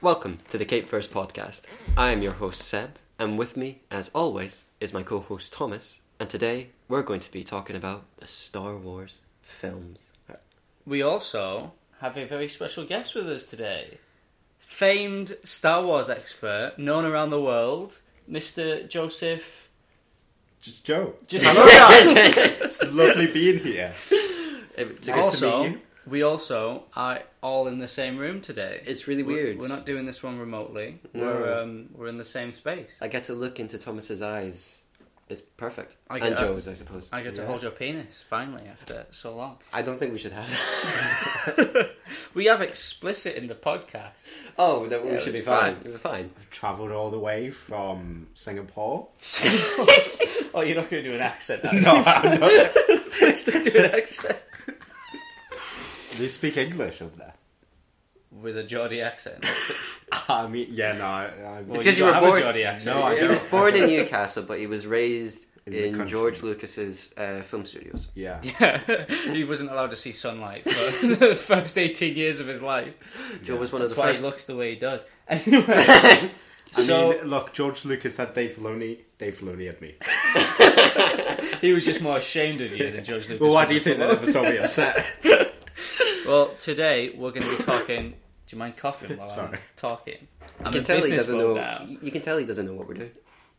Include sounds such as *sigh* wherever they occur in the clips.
Welcome to the Cape First podcast. I am your host Seb, and with me, as always, is my co-host Thomas. And today we're going to be talking about the Star Wars films. We also have a very special guest with us today. Famed Star Wars expert, known around the world, Mr. Joseph. Just Joe. Just *laughs* Hello guys. *laughs* it's lovely being here. It- to- Nice to also, meet you. We also are all in the same room today. It's really We're- weird. We're, not doing this one remotely. No. We're um, we're in the same space. I get to look into Thomas's eyes. It's perfect. I get, and get- Joe's, I suppose. I get to hold your penis finally after so long. I don't think we should have that. *laughs* *laughs* We have explicit in the podcast. oh, then we should be fine. fine. We're fine. I've travelled all the way from Singapore. *laughs* oh, you're not going to do an accent. are you? No, I'm not. Please don't do an accent They speak English over there. with a Geordie accent. *laughs* I mean, yeah, no, I, I, Well, because you you don't were have born- a Geordie accent. No, I he don't. was born in Newcastle, but he was raised In in. George Lucas's uh, film studios. yeah. Yeah, *laughs* he wasn't allowed to see sunlight for the *laughs* first 18 years of his life. Joe was one of That's the why first. he looks the way he does. Anyway, I so mean, look, George Lucas had Dave Filoni. Dave Filoni had me. he was just more ashamed of you than George Lucas. Well, why was do you think they Filoni. never saw me on set? Well, today we're going to be talking. Do you mind coughing while I'm talking? You I'm can tell he doesn't know. now. You can tell he doesn't know what we're doing.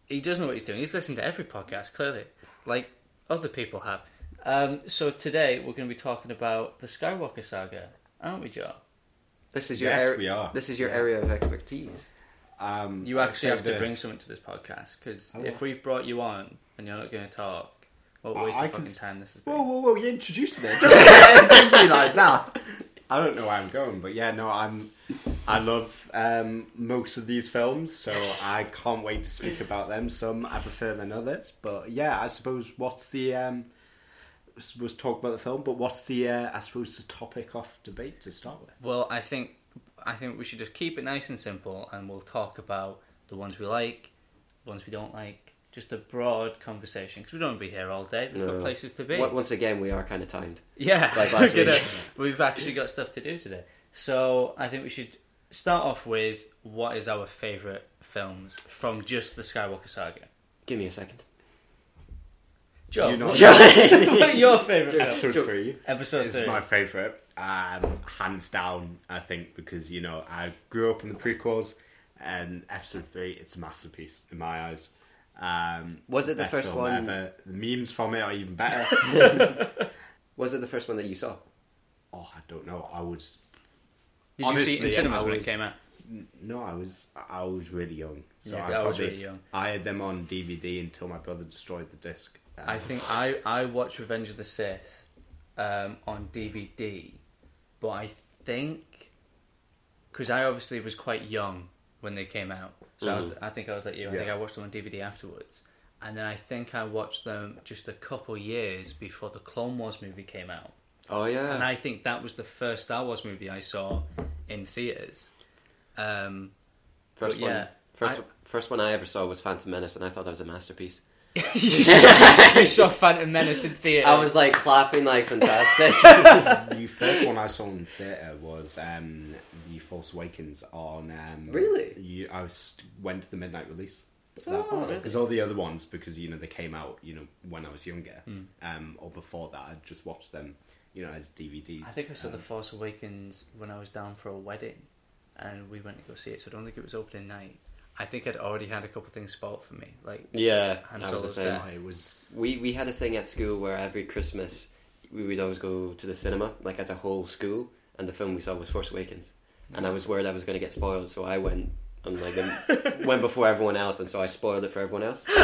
He doesn't know what he's doing. He's listened to every podcast, clearly, like other people have. Um, so today we're going to be talking about the Skywalker saga, aren't we, Joe? This is your Yes, area. we are. This is your Yeah. area of expertise. Um, You actually have say to the- bring something to this podcast because I if we've brought you on and you're not going to talk, what a I- waste I of can fucking s- time this is. Whoa, whoa, whoa! You're introducing it. Don't be like that. *laughs* I don't know where I'm going, but yeah, no, I'm. I love um, most of these films, so I can't wait to speak about them. Some I prefer than others, but yeah, I suppose what's the um, was talk about the film, but what's the uh, I suppose the topic of debate to start with? Well, I think I think we should just keep it nice and simple, and we'll talk about the ones we like, the ones we don't like. Just a broad conversation because we don't want to be here all day. We've got places to be. Once again, we are kind of timed. Yeah, Like *laughs* we're last gonna- week. *laughs* we've actually got stuff to do today. So I think we should start off with what is our favourite films from just the Skywalker saga. Give me a second. Joe, You know- *laughs* what's Joe. what are your favourite film? Episode three Episode is three. my favourite, um, hands down. I think because you know I grew up in the prequels, and episode three it's a masterpiece in my eyes. Um, Was it the first one- Ever. The memes from it are even better. *laughs* Was it the first one that you saw? oh, I don't know. I was Did you see it in cinemas I when it came out? no, I was I was really young, so Yeah, I, I was probably really young. I had them on DVD until my brother destroyed the disc. Um, I think I, I watched Revenge of the Sith um, on DVD, but I think because I obviously was quite young when they came out, so I, was, I think I was like you. I think I watched them on DVD afterwards, and then I think I watched them just a couple years before the Clone Wars movie came out, Oh yeah, and. I think that was the first Star Wars movie I saw in theaters. Um, First one. yeah, First, I- first one I ever saw was Phantom Menace, and I thought that was a masterpiece. *laughs* you, saw, you saw Phantom Menace in theatre. I was like clapping, like fantastic. *laughs* the first one I saw in theatre was um, The Force Awakens on. Um, Really? You, I was, went to the midnight release. Oh, really? Because all the other ones, because you know they came out, you know, when I was younger, Hmm. um, or before that, I'd just watched them, you know, as DVDs. I think I saw Um, The Force Awakens when I was down for a wedding, and we went to go see it. So I don't think it was opening night. I think I'd already had a couple things spoiled for me. Like, yeah, Han I was the Solo's same. dead. it was. We we had a thing at school where every Christmas we would always go to the cinema, like as a whole school, and the film we saw was Force Awakens, and I was worried I was going to get spoiled, so I went and like um, *laughs* went before everyone else, and so I spoiled it for everyone else. *laughs* *laughs*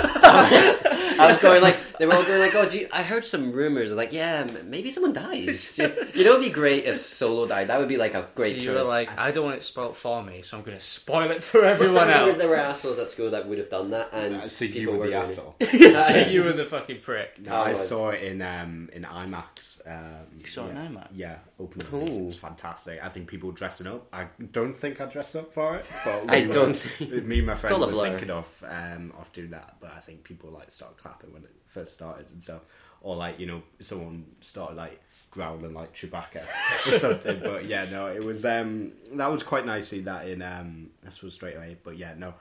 I was going like they were all going like, oh, gee, I heard some rumors, like yeah, maybe someone dies. You know, it'd be great if Solo died. That would be like a great so you twist. were like, I don't want it spoiled for me, so I'm going to spoil it for But everyone there, were, else. there were assholes at school that would have done that, and so you people were the really- asshole. so you were the fucking prick. No, I Oh, saw it in um, in IMAX. Um, You saw it in. IMAX? Yeah, opening. It was fantastic. I think people dressing up. I don't think I dressed up for it, but I don't think- Me and my *laughs* friend were blur. thinking of um, of doing that, but I think people like started clapping when it first started and so. or like you know someone started like growling like Chewbacca or *laughs* something. But yeah, no, it was um that was quite nice to see that in um this was straight away. But yeah, no,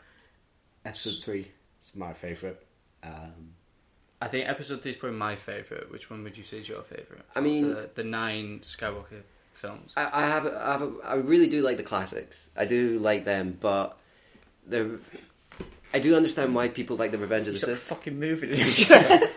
episode three is my favorite. Um, I think episode three is probably my favorite. Which one would you say is your favorite? I mean- the, the nine Skywalker films. I, I have, I have, a, I really do like the classics. I do like them, but the, I do understand why people like the Revenge of the Sith. fucking moving. *laughs*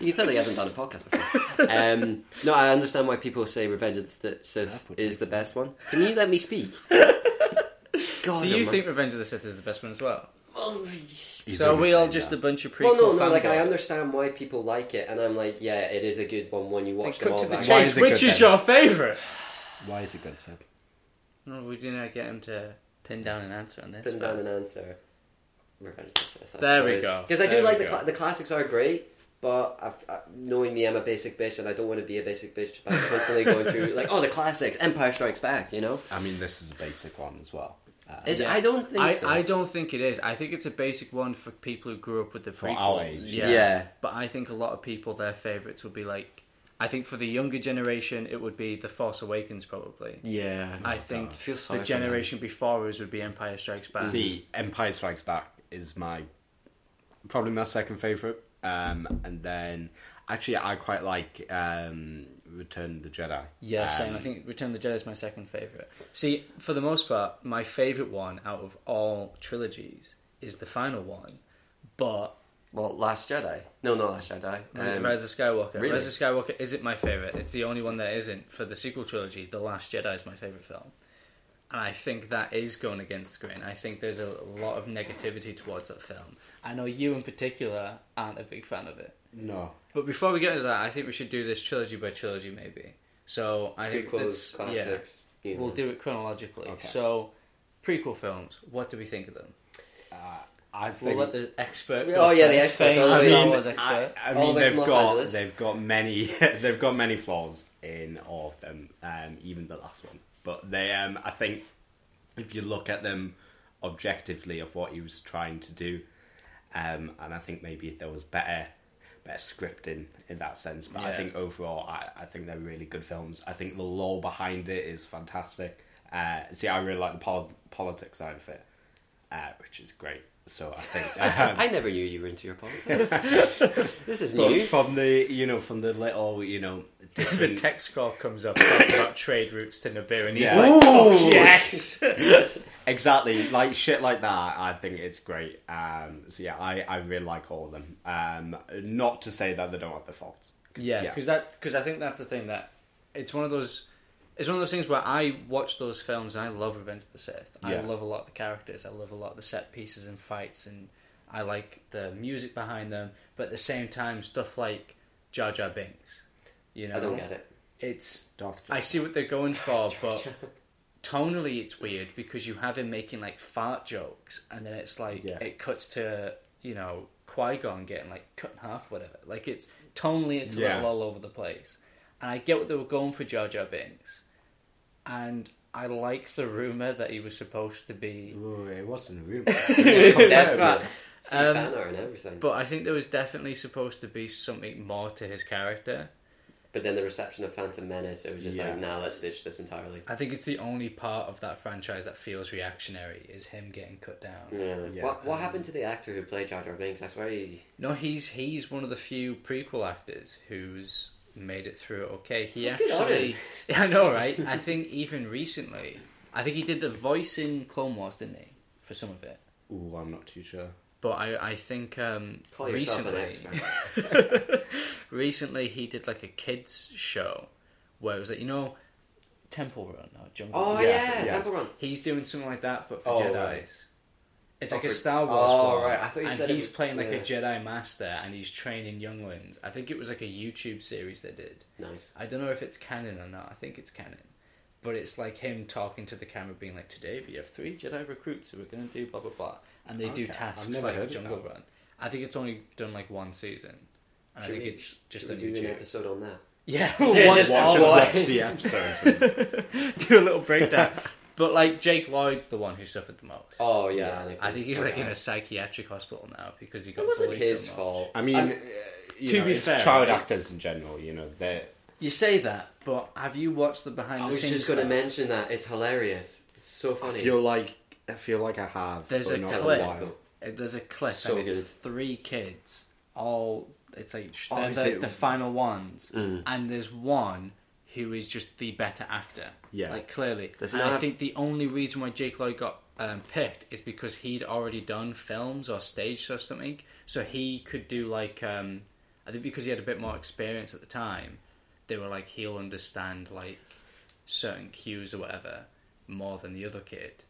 You *laughs* can tell he hasn't done a podcast before. um, no, I understand why people say Revenge of the Sith is the best one. Can you let me speak? *laughs* God, so you I'm- think Revenge of the Sith is the best one as well? Well, he's so are we all just that. a bunch of prequel well, no, no. Like I understand why people like it, and I'm like, yeah, it is a good one when you watch them all the back. Why is it Which good is then? your favourite? Why is it good, Seb? No, we didn't get him to pin down an answer on this. Pin but- down an answer. Revenge of the Sith. There we go. Because I do There like the go. cla- the classics are great, but I've, I, knowing me, I'm a basic bitch, and I don't want to be a basic bitch by constantly going through like, oh, the classics, Empire Strikes Back. You know, I mean, this is a basic one as well. Uh, is? Yeah. I don't think I, so. I don't think it is. I think it's a basic one for people who grew up with the For prequels. our age. Yeah. Yeah. But I think a lot of people, their favourites would be like. I think for the younger generation, it would be The Force Awakens, probably. yeah, I think I feel sorry the generation before us would be Empire Strikes Back. See, Empire Strikes Back is my probably my second favorite, um, and then actually I quite like um, Return of the Jedi. Yeah, same. Um, I think Return of the Jedi is my second favourite. See, for the most part, my favourite one out of all trilogies is the final one. But Well, Last Jedi. No, not Last Jedi. Um, Rise of Skywalker. really? Rise of Skywalker isn't my favourite. It's the only one that isn't. For the sequel trilogy, The Last Jedi is my favourite film. And I think that is going against the grain. I think there's a lot of negativity towards that film. I know you in particular aren't a big fan of it. No, But before we get into that, I think we should do this trilogy by trilogy, maybe. So I think prequels, that's- yeah. classics. you know. We'll do it chronologically. Okay. So, prequel films. What do we think of them? uh, I We'll think. let the expert. Oh, yeah, the expert Famous goes. I Star mean, Wars I, expert. I All mean they've got Angeles. they've got many *laughs* they've got many flaws in all of them, um, even the last one. But they, um, I think, if you look at them objectively of what he was trying to do, um, and I think maybe there was better better scripting in that sense. But I think overall, I, I think they're really good films. I think the lore behind it is fantastic. Uh, see, I really like the pol- politics side of it, uh, which is great. So I think *laughs* um, I never knew you were into your politics. *laughs* this is But new. from the you know from the little you know the text scroll comes up talking about *laughs* trade routes to Nibiru, and he's Yeah. like, "Oh yes!" exactly like shit like that. I think it's great. Um, so yeah, I, I really like all of them. Um, not to say that they don't have their faults. 'Cause, Yeah, because that because I think that's the thing that it's one of those it's one of those things where I watch those films and I love Revenge of the Sith. I love a lot of the characters. I love a lot of the set pieces and fights, and I like the music behind them. But at the same time, stuff like Jar Jar Binks, you know, I don't get it. It's Darth I see what they're going for, but tonally it's weird because you have him making like fart jokes, and then it's like Yeah. it cuts to you know Qui Gon getting like cut in half, whatever. Like it's tonally it's a Yeah. little all over the place, and I get what they were going for Jar Jar Binks, and I like the rumor that he was supposed to be, Ooh, it wasn't a rumor. *laughs* *laughs* Death Rat. See Um, fan and everything. But, but I think there was definitely supposed to be something more to his character. But then the reception of Phantom Menace, it was just Yeah. like, nah, let's ditch this entirely. I think it's the only part of that franchise that feels reactionary is him getting cut down. Yeah. Yeah. What What happened to the actor who played Jar Jar Binks? I swear he. No, he's he's one of the few prequel actors who's made it through okay. He Well, actually, *laughs* yeah, I know, right? I think even recently, I think he did the voice in Clone Wars, didn't he, for some of it? Ooh, I'm not too sure. But I, I think um, Call yourself an recently, *laughs* recently he did like a kids show where it was like you know, Temple Run or Jungle. Oh Run. yeah, Yeah, yeah. Temple Run. He's doing something like that, but for Oh, Jedi's. right. It's like a Star Wars oh, one, right. I thought you and said he's was- playing like a. Jedi Master, and he's training younglings. I think it was like a YouTube series they did. Nice. I don't know if it's canon or not. I think it's canon, but it's like him talking to the camera, being like, "Today we have three Jedi recruits who are going to do blah blah blah," and they do tasks I've never like heard Jungle that. Run. I think it's only done like one season, and I think we- it's just Should on we do an YouTube. episode on that? Yeah, *laughs* Yeah, watch, just watch all Just the watch- watch the episodes. and- *laughs* do a little breakdown. *laughs* But like Jake Lloyd's the one who suffered the most. Oh yeah, Anakin. I think he's like in a psychiatric hospital now because he got It wasn't bullied his so much. fault. I mean, uh, To know, be fair, child right? actors in general, you know, they're You say that, but have you watched the behind I the was scenes? just going to mention that it's hilarious. It's so I funny. feel like I feel like I have. There's but a not clip. while. Uh, There's a clip, So and it's good. three kids. All it's like Oh, they're the, it- the final ones, Mm. and there's one who is just the better actor. Yeah. like clearly. Does he and not I have- think the only reason why Jake Lloyd got um, picked is because he'd already done films or stage or something, so he could do like um, I think because he had a bit more experience at the time, they were like he'll understand like certain cues or whatever more than the other kid.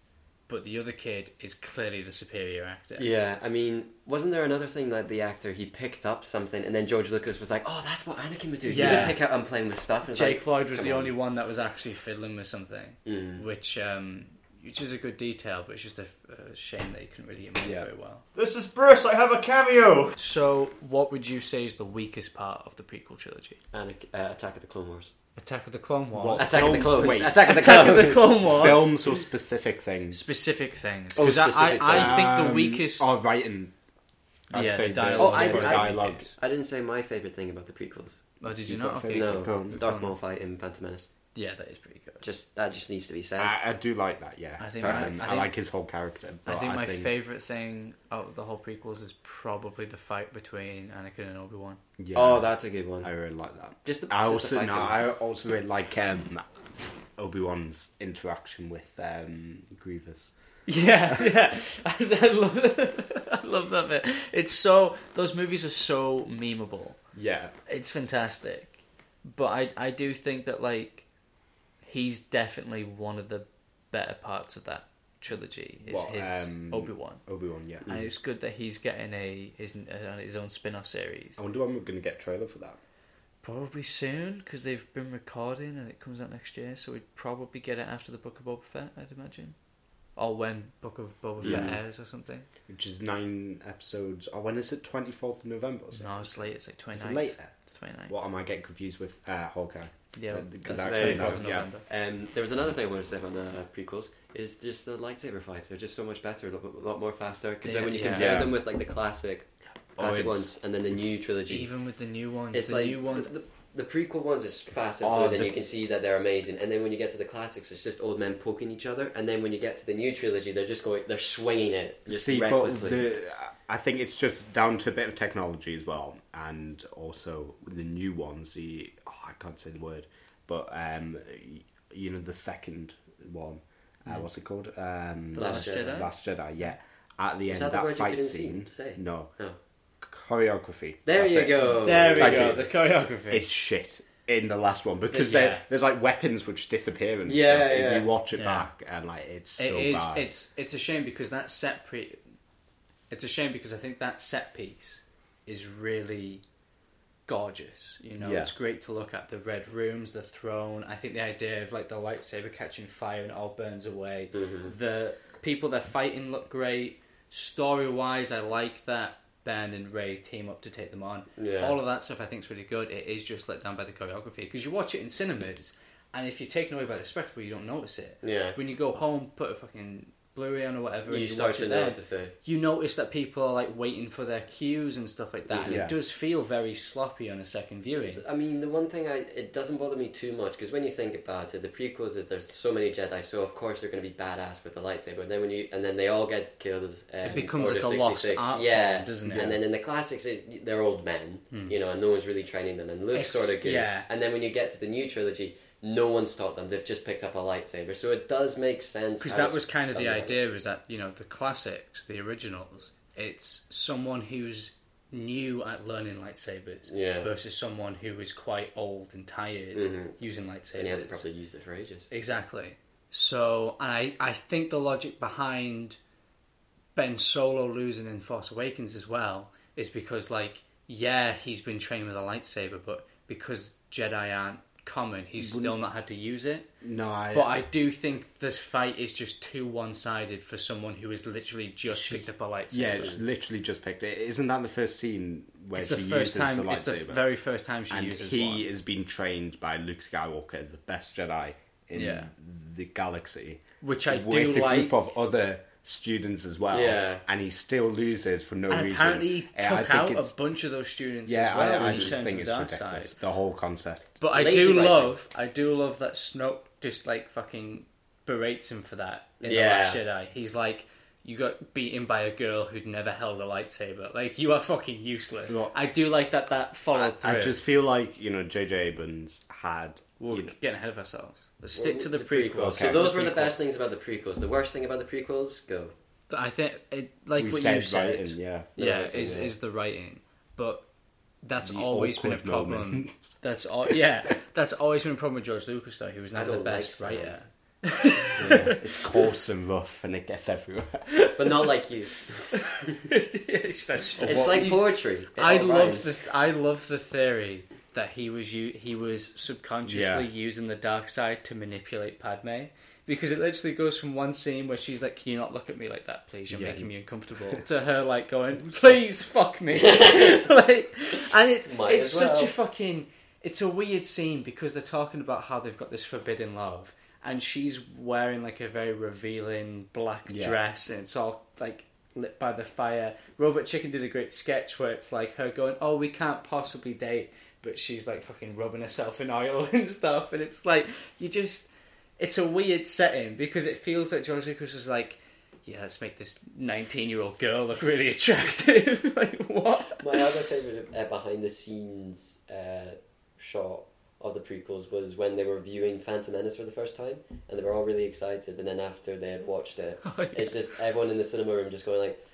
But the other kid is clearly the superior actor. Yeah, I mean, wasn't there another thing that the actor he picked up something, and then George Lucas was like, "Oh, that's what Anakin would do. He Yeah. would pick up and playing with stuff." And it's Jake like, Lloyd was the on. only one that was actually fiddling with something, Mm. which um, which is a good detail, but it's just a, a shame that he couldn't really move Yeah. very well. This is Bruce. I have a cameo. So, what would you say is the weakest part of the prequel trilogy? Anakin, uh, Attack of the Clone Wars. Attack of the Clone Wars. What? Attack of the Film- Clones. wait. Attack of the Attack of the Clone Wars. films or specific things. Specific things. Oh, 'Cause I- specific I, I things. think the Um, weekest. Oh, writing. I'd Yeah, say the the dialogue Oh, I did- I- dialogue. I didn't say my favorite thing about the prequels. oh, did you You've not? Okay. No, Go. Darth Maul fight in Phantom Menace. Yeah, that is pretty good. Just that just needs to be said. I, I do like that. Yeah, I think my- I I, think- like his whole character. I but think my favorite thing out of the whole prequels is probably the fight between Anakin and Obi Wan. Yeah, oh, that's a good one. I really like that. just the, I just also the no. I also really like um, Obi Wan's interaction with um, Grievous. *laughs* Yeah, yeah. I, *laughs* I love *laughs* I love that bit. It's so those movies are so memeable. Yeah, It's fantastic. But I I do think that like he's definitely one of the better parts of that trilogy is What, his um, Obi Wan. Obi Wan. Yeah, And it's good that he's getting a his uh, his own spin off series. I wonder when we're going to get a trailer for that. Probably soon because they've been recording and it comes out next year. So we'd probably get it after the Book of Boba Fett, I'd imagine, or when Book of Boba Fett Yeah. airs or something. Which is nine episodes. Oh, when is it? Twenty fourth of November. Or something? No, it's late. It's like twenty Is nine. it later? It's twenty nine. What am I getting confused with? Uh, Hawkeye. Yeah, Uh, because that's I the actually 24th of know, yeah. November. Um, there was another thing I wanted to say about the prequels is just the lightsaber fights. They're just so much better, a lot, lot more faster. Because then when you Yeah. compare Yeah. them with like the classic, Oh, classic it's- ones, and then the new trilogy, Even with the new ones, it's the like new ones. The, the prequel ones is fast and Oh, fluid, and the- you can see that they're amazing. And then when you get to the classics, it's just old men poking each other. And then when you get to the new trilogy, they're just going, they're swinging it just See, recklessly. but the I think it's just down to a bit of technology as well, and also the new ones. The oh, I can't say the word, but um, you know the second one. Uh, what's it called? Um, The Last Jedi? Last Jedi. Yeah. At the Is end, that the that, word fight couldn't see- scene. say? No. Oh. Choreography. there you it. go. there we Thank go. you. The choreography. It's shit in the last one because Yeah. there's like weapons which disappear and Yeah, stuff yeah. if you watch it Yeah. back and like it's It so is. bad. It's it's a shame because that set pre. It's a shame because I think that set piece is really gorgeous. You know, Yeah. it's great to look at the red rooms, the throne. I think the idea of like the lightsaber catching fire and it all burns away. Mhm. The people they're fighting look great. Story wise, I like that Ben and Rey team up to take them on. Yeah. All of that stuff I think is really good. It is just let down by the choreography because you watch it in cinemas, and if you're taken away by the spectacle, you don't notice it. Yeah. When you go home, put a fucking Blu-ray on or whatever, and You you start watch to it there, what to say. you notice that people are like waiting for their cues and stuff like that. And Yeah. it does feel very sloppy on a second viewing. I mean, the one thing I it doesn't bother me too much because when you think about it, the prequels is there's so many Jedi, so of course they're going to be badass with the lightsaber. And then when you and then they all get killed. Um, It becomes Order like a lost art yeah. form, doesn't it? And then in the classics, it, they're old men, you know, and no one's really training them. And Luke's Hmm. Sort of good. yeah. And then when you get to the new trilogy, no one's taught them. They've just picked up a lightsaber, so it does make sense. Because that was kind of the idea was that you know the classics, the originals, it's someone who's new at learning lightsabers Yeah. versus someone who is quite old and tired Mhm. using lightsabers. And he hasn't probably used it for ages. Exactly. So, and I, I think the logic behind Ben Solo losing in Force Awakens as well is because, like, yeah, he's been trained with a lightsaber, but because Jedi aren't common, he's still not had to use it. no, I, But I do think this fight is just too one sided for someone who has literally just picked up a lightsaber. yeah, literally just picked it. Isn't that the first scene where it's she the first uses time. the It's the very first time she and uses he one. has been trained by Luke Skywalker, the best Jedi in Yeah. the galaxy, Which I with do a like. group of other students as well. Yeah. and he still loses for no and reason. apparently he Yeah, I took think out a bunch of those students Yeah, as well I, I when he just turned think to it's the dark ridiculous. side. The whole concept. But I Lazy do writing. love, I do love that Snoke just like fucking berates him for that in the Yeah. Last Jedi. He's like, you got beaten by a girl who'd never held a lightsaber. Like you are fucking useless. Well, I do like that. That followed through. I just feel like you know J.J. Abrams had. We're you know, getting ahead of ourselves. Let's stick to the, prequels. prequels. So Stick to those were the prequels. best things about the prequels. The worst thing about the prequels, go. I think, it, like we what said you said, writing, yeah. Yeah, writing, is yeah. is the writing, but that's The always been a problem. moment. *laughs* That's all. Yeah, that's always been a problem with George Lucas. Though he was I never the don't like best writer. Yeah, *laughs* it's coarse and rough, and it gets everywhere. *laughs* But not like you. it's that's true. It's like poetry. It I love rhymes. the I love the theory that he was u- he was subconsciously Yeah. using the dark side to manipulate Padme because it literally goes from one scene where she's like, "Can you not look at me like that, please? You're Yeah. making me uncomfortable," *laughs* to her like going, "Please fuck me," *laughs* like, and it Might it's as such a fucking it's a weird scene because they're talking about how they've got this forbidden love. And she's wearing like a very revealing black Yeah. dress, and it's all like lit by the fire. Robot Chicken did a great sketch where it's like her going, "Oh, we can't possibly date," but she's like fucking rubbing herself in oil *laughs* and stuff, and it's like you just, it's a weird setting because it feels like George Lucas was like, "Yeah, let's make this nineteen-year-old girl look really *laughs* attractive." *laughs* like what? My other favorite uh, behind the scenes uh, shot of the prequels was when they were viewing Phantom Menace for the first time, and they were all really excited. And then after they had watched it, Oh, yeah. it's just everyone in the cinema room just going like,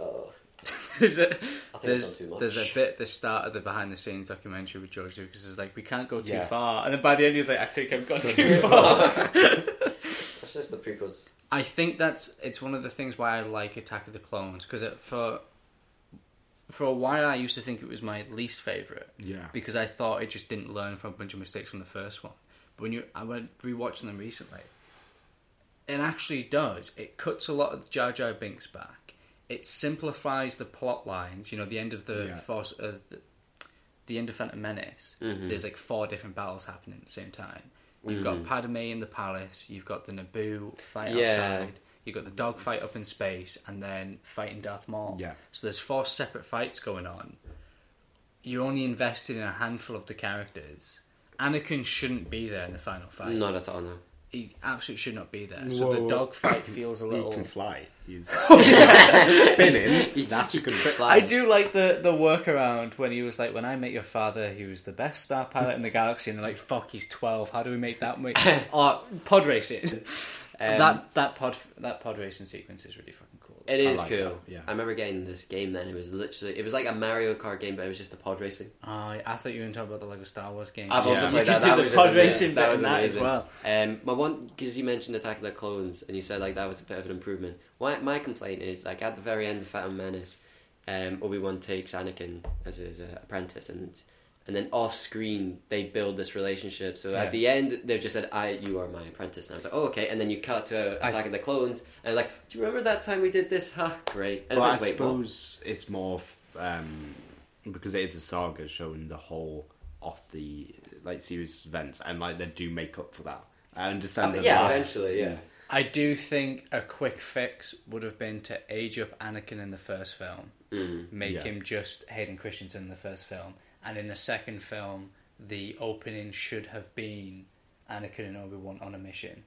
"Oh, *laughs* There's a, I think there's, it's not too much." there's a bit at the start of the behind the scenes documentary with George Lucas is like, we can't go too Yeah. far. And then by the end, he's like, I think I've gone too far. It's *laughs* just the prequels. I think that's it's one of the things why I like Attack of the Clones because for for a while I used to think it was my least favorite Yeah. because I thought it just didn't learn from a bunch of mistakes from the first one. But when you I went rewatching them recently, it actually does. It cuts a lot of Jar Jar Binks back. It simplifies the plot lines. You know, the end of the Yeah. Force, uh, the, the end of Phantom Menace. Mhm. There's like four different battles happening at the same time. You've got Padme in the palace. You've got the Naboo fight Yeah. outside. You've got the dog fight up in space, and then fighting Darth Maul. Yeah. So there's four separate fights going on. You're only invested in a handful of the characters. Anakin shouldn't be there in the final fight. Not at all. No. He absolutely should not be there. So the Whoa. dog fight *coughs* feels a little. He can fly. He's *laughs* spinning. That's a good trick. I do like the the workaround when he was like, "When I met your father, he was the best star pilot in the galaxy," and they're like, "Fuck, he's twelve. How do we make that?" Make *laughs* pod racing. Um, that that pod that pod racing sequence is really fucking cool. It is like cool. that, yeah. I remember getting this game then. It was literally it was like a Mario Kart game, but it was just the pod racing. Uh, I thought you were going to talk about the Lego Star Wars game. I've also Yeah. played You that. could that do was the just pod ama- racing bit in that as well. Um, my one because you mentioned Attack of the Clones and you said like that was a bit of an improvement. My my complaint is like at the very end of Phantom Menace, um, Obi Wan takes Anakin as his uh, apprentice and. And then off screen, they build this relationship. So Yeah. at the end, they've just said, "I, you are my apprentice." And I was like, "Oh, okay." And then you cut to I- of the Clones, and like, "Do you remember that time we did this? Ha, great!" And But I it's like, "Wait, what?" suppose it's more f- um, because it is a saga showing the whole of the like series events, and like they do make up for that. I understand. Uh, that yeah, they- eventually, yeah. I do think a quick fix would have been to age up Anakin in the first film, Mm. make Yeah. him just Hayden Christensen in the first film, and in the second film, the opening should have been Anakin and Obi Wan on a mission.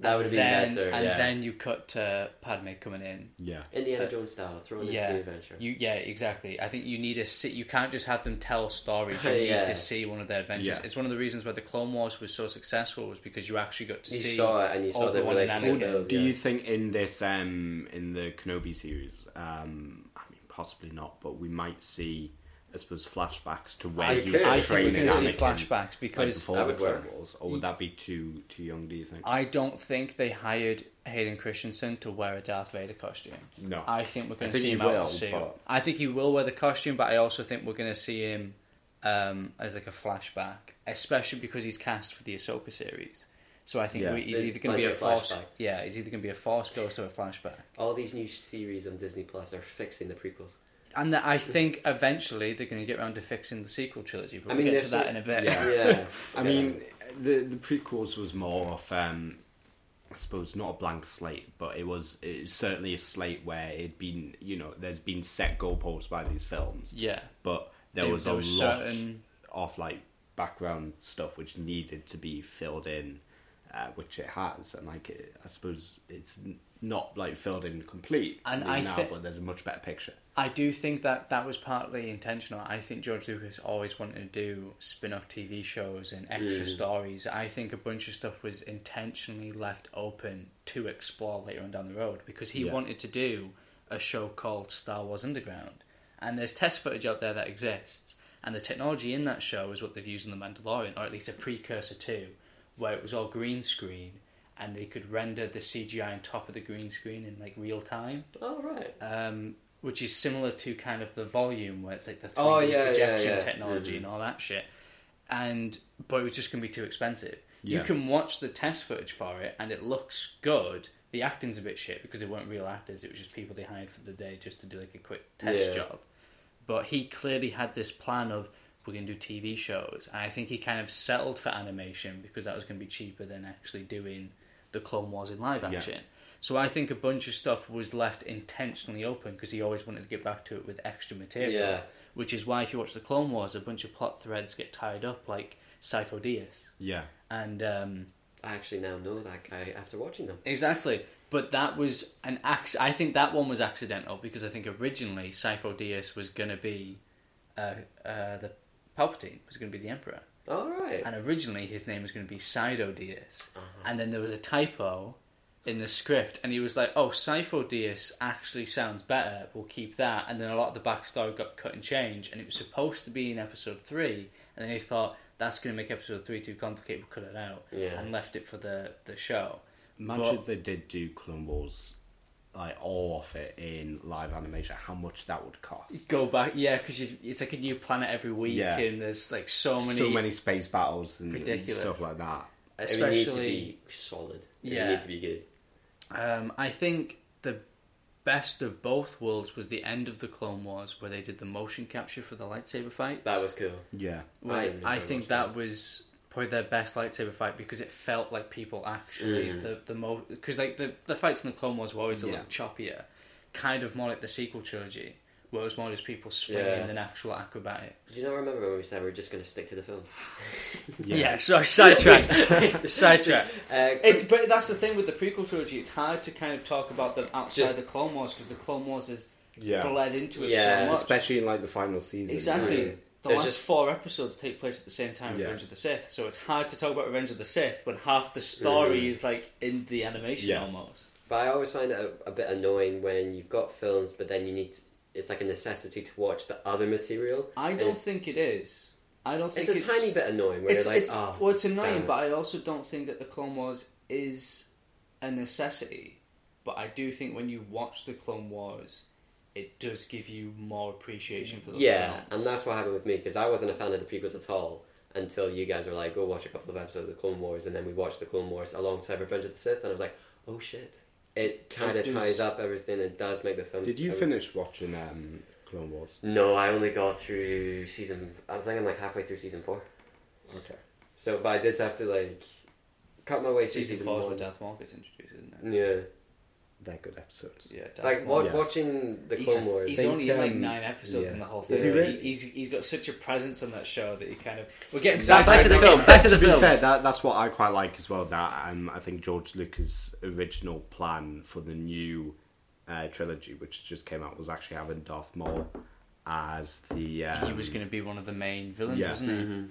That would have been then, better. And yeah. then you cut to Padme coming in. Yeah. Indiana Uh, Jones style, thrown yeah, into the adventure. You yeah, exactly. I think you need to see. You can't just have them tell stories. You Yeah. *laughs* need to see one of their adventures. Yeah. It's one of the reasons why the Clone Wars was so successful was because you actually got to You see. saw it and you saw the Obi-Wan and relationship. Anakin. build, Do you think in this um in the Kenobi series, um I mean possibly not, but we might see I suppose flashbacks to where I he could. was I I think we're training going to see Anakin, flashbacks like, because before That the would Clone work. Wars, or would that be too too young? Do you think? I don't think they hired Hayden Christensen to wear a Darth Vader costume. no. I think we're going I to think see he him out will, of the suit. but- I think he will wear the costume, but I also think we're going to see him um, as like a flashback, especially because he's cast for the Ahsoka series. So I think Yeah. we, he's There's either going to be a plenty of force. flashback. Yeah, he's either going to be a force ghost or a flashback. All these new series on Disney Plus are fixing the prequels. And that I think eventually they're going to get around to fixing the sequel trilogy, but I we'll mean, get to that some- in a bit. Yeah. Yeah. I mean, the the prequels was more of, um, I suppose, not a blank slate, but it was, it was certainly a slate where it'd been, you know, there's been set goalposts by these films, Yeah. but there There- was there a was lot certain- of like background stuff which needed to be filled in, uh, which it has, and like it, I suppose it's n- not like filled in complete And I now, thi- but there's a much better picture. I do think that that was partly intentional. I think George Lucas always wanted to do spin off TV shows and extra Mm. stories. I think a bunch of stuff was intentionally left open to explore later on down the road because he Yeah. wanted to do a show called Star Wars Underground. And there's test footage out there that exists. And the technology in that show is what they've used in The Mandalorian, or at least a precursor to, where it was all green screen and they could render the CGI on top of the green screen in like real time Oh right. um, which is similar to kind of the volume where it's like the 3D Oh, yeah, yeah, projection yeah. technology Mhm. and all that shit. And but it was just going to be too expensive. You can watch the test footage for it, and it looks good. The acting's a bit shit because they weren't real actors; it was just people they hired for the day just to do like a quick test Yeah. job. But he clearly had this plan of we're going to do TV shows, and I think he kind of settled for animation because that was going to be cheaper than actually doing the Clone Wars in live Yeah. action. So I think a bunch of stuff was left intentionally open because he always wanted to get back to it with extra material. Yeah. Which is why if you watch the Clone Wars, a bunch of plot threads get tied up, like Sifo Dyas. Yeah, And um, I actually now know that guy after watching them. exactly, but that was an ac- I think that one was accidental because I think originally Sifo Dyas was going to be uh, uh, the Palpatine was going to be the Emperor, All right. and originally his name was going to be Sido Dyas, Uh-huh. and then there was a typo in the script, and he was like, "Oh, Sifo Dyas actually sounds better. We'll keep that." And then a lot of the backstory got cut and changed, and it was supposed to be in episode three, and then they thought that's going to make episode three too complicated. We'll cut it out, Yeah. and left it for the the show. imagine But- they did do Clone Wars, like all of it in live animation. How much that would cost? Go back, yeah, because it's like a new planet every week, Yeah. and there's like so many, so many space battles and, and stuff like that. it would need to especially. be solid. It Yeah. would need to be good. Um, I think the best of both worlds was the end of the Clone Wars, where they did the motion capture for the lightsaber fight. That was cool. Yeah, Well, I I, enjoyed think watching that was probably their best lightsaber fight because it felt like people actually Mm. the the mo because like the the fights in the Clone Wars were always a Yeah. little choppier, kind of more like the sequel trilogy, where it was more just people swinging Yeah. than actual acrobatic. Do you not remember when we said we were just going to stick to the films? *laughs* Yeah, sorry, sidetrack, *laughs* sidetrack. Uh, It's but that's the thing with the prequel trilogy. It's hard to kind of talk about them outside Just- the Clone Wars because the Clone Wars is yeah, bled into it Yeah, so much. especially in like the final season. Exactly. Mm. The There's last just- four episodes take place at the same time, Yeah. Revenge of the Sith. So it's hard to talk about Revenge of the Sith when half the story Mhm. is like in the animation Yeah. almost. But I always find it a, a bit annoying when you've got films, but then you need. To, it's like a necessity to watch the other material. I don't It's- think it is. I don't think It's a tiny bit annoying where It's, you're like, it's, oh, well, it's annoying, damn but I also don't think that the Clone Wars is a necessity. But I do think when you watch the Clone Wars, it does give you more appreciation for those yeah, films. and that's what happened with me because I wasn't a fan of the prequels at all until you guys were like, go watch a couple of episodes of Clone Wars, and then we watched the Clone Wars alongside Revenge of the Sith, and I was like, oh shit, it kind of ties up everything. It does make the film. Did you I- finish watching um, Clone Wars? No, I only got through season. I think I'm like halfway through season four. Okay. So, but I did have to like cut my way through Season season, four is one. when Darth Maul gets introduced, isn't it? Yeah, They're good episodes. Yeah, Darth like Maul. wa- Yeah. watching the He's, Clone Wars. he's Think, only in like um, nine episodes yeah. in the whole Is thing. he really? He- He's he's got such a presence on that show that he kind of we're getting Back sidetracked. to the film. Back to the to be film. fair, that, that's what I quite like as well. That um, I think George Lucas' original plan for the new uh, trilogy, which just came out, was actually having Darth Maul as the. Um, He was going to be one of the main villains, Yeah. wasn't he?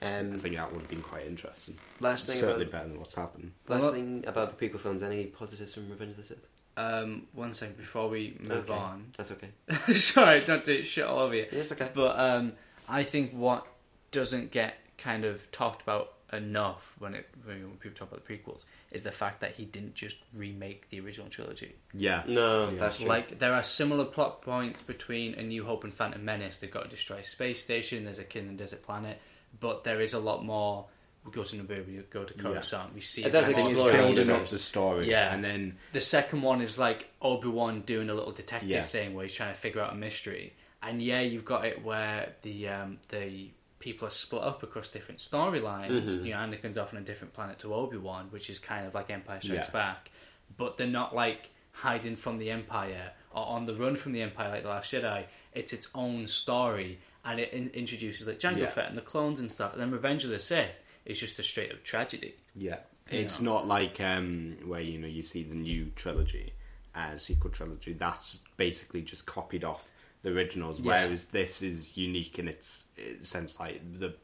Mhm. I Um, think that would have been quite interesting. last thing Certainly about better than what's happened. last Well, thing about the prequel films. Any positives from Revenge of the Sith? Um, one second before we move Okay. on. That's okay. *laughs* Sorry, don't to shit all over you. Yes, okay. But um, I think what doesn't get kind of talked about enough when it when people talk about the prequels is the fact that he didn't just remake the original trilogy. Yeah. No, Yeah. that's true. Like there are similar plot points between A New Hope and Phantom Menace. They've got to destroy a space station. There's a kid in a desert planet, but there is a lot more we go to Naboo, we go to Coruscant, we see It does I think it's explore building up universe. the story, Yeah. and then The second one is like Obi Wan doing a little detective Yeah. thing where he's trying to figure out a mystery. And yeah, you've got it where the um, the people are split up across different storylines. Mm-hmm. You know, Anakin's off on a different planet to Obi Wan, which is kind of like Empire Strikes Yeah. Back, but they're not like hiding from the Empire or on the run from the Empire like the Last Jedi. It's its own story, and it in- introduces like Jango Yeah. Fett and the clones and stuff. And then Revenge of the Sith is just a straight up tragedy. Yeah, it's know. not like um, where you know you see the new trilogy, uh, sequel trilogy. That's basically just copied off the originals. Yeah. Whereas this is unique in its, its sense, like the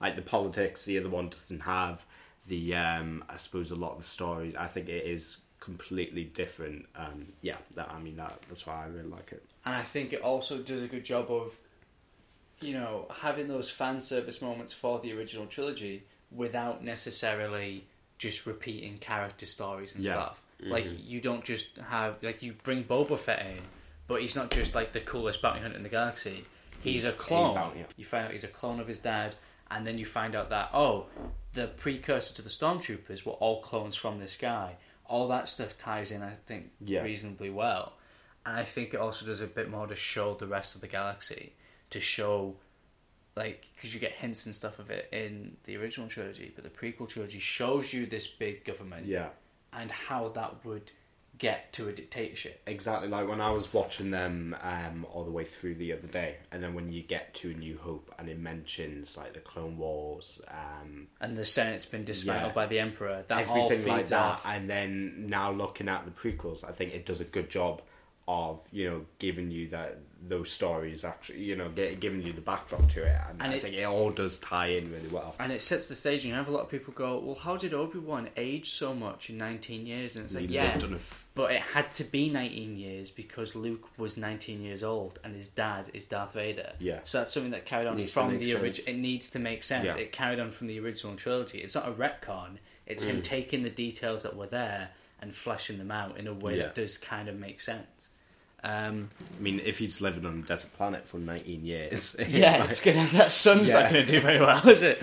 like the politics. The other one doesn't have the. Um, I suppose a lot of the stories. I think it is completely different. Um, yeah, that I mean that that's why I really like it. and I think it also does a good job of, you know, having those fan service moments for the original trilogy without necessarily just repeating character stories and Yeah. stuff. Like mm-hmm. you don't just have like you bring Boba Fett in, but he's not just like the coolest bounty hunter in the galaxy. He's, He's a a clone. hunter. You find out he's a clone of his dad, and then you find out that oh, the precursor to the stormtroopers were all clones from this guy. All that stuff ties in, I think, Yeah. reasonably well. And I think it also does a bit more to show the rest of the galaxy, to show, like, because you get hints and stuff of it in the original trilogy, but the prequel trilogy shows you this big government Yeah. and how that would get to a dictatorship. Exactly, like when I was watching them um, all the way through the other day, and then when you get to A New Hope and it mentions like the Clone Wars, um, And the Senate's been dismantled Yeah. by the Emperor. That all everything feeds like that, off. and then now looking at the prequels, I think it does a good job of you know giving you that those stories actually you know get, giving you the backdrop to it, and, And I it- think it all does tie in really well. And it sets the stage, and you have a lot of people go, "Well, how did Obi Wan age so much in 19 years?" And it's like, He yeah, lived on a f- but it had to be 19 years because Luke was 19 years old, and his dad is Darth Vader. Yeah. So that's something that carried on from the original. It needs to make sense. Yeah. It carried on from the original trilogy. It's not a retcon. It's Mm. him taking the details that were there and fleshing them out in a way Yeah. that does kind of make sense. Um, I mean, if he's living on a desert planet for 19 years, *laughs* yeah, like- it's gonna. *laughs* That sun's Yeah. not gonna do very well, is it?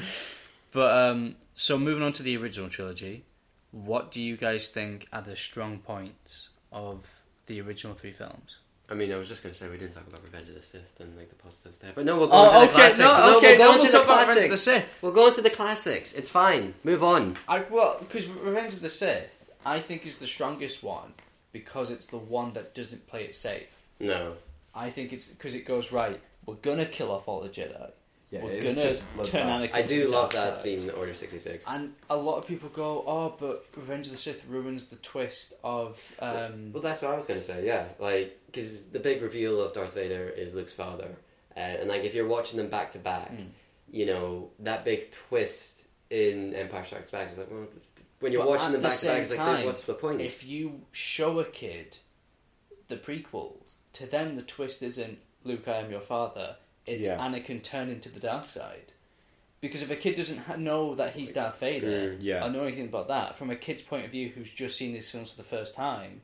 But um, so moving on to the original trilogy, what do you guys think are the strong points of the original three films? I mean, I was just going to say we didn't talk about Revenge of the Sith and like the positives there, but no, we'll go Oh, into the classics. no, okay, we'll go no, into we'll the talk Revenge of classics. the Sith. We'll go into the classics. It's fine. Move on. I well, because Revenge of the Sith, I think is the strongest one because it's the one that doesn't play it safe. No. I think it's because it goes right. We're gonna kill off all the Jedi. Yeah, We're it's gonna just turn. Anakin. I do love dark that side. scene in Order sixty six. And a lot of people go, "Oh, but Revenge of the Sith ruins the twist of." Um, Well, that's what I was going to say. Yeah, like because the big reveal of Darth Vader is Luke's father, uh, and like if you're watching them back to back, Mm. you know that big twist in Empire Strikes Back is like, well, it's, when you're But watching at them the back to back, it's like, time, what's the point? if you show a kid the prequels, to them the twist isn't Luke, I am your father. It's Yeah. Anakin turning to the dark side. Because if a kid doesn't ha- know that he's Darth Vader, Mm, yeah. or know anything about that, from a kid's point of view who's just seen these films for the first time,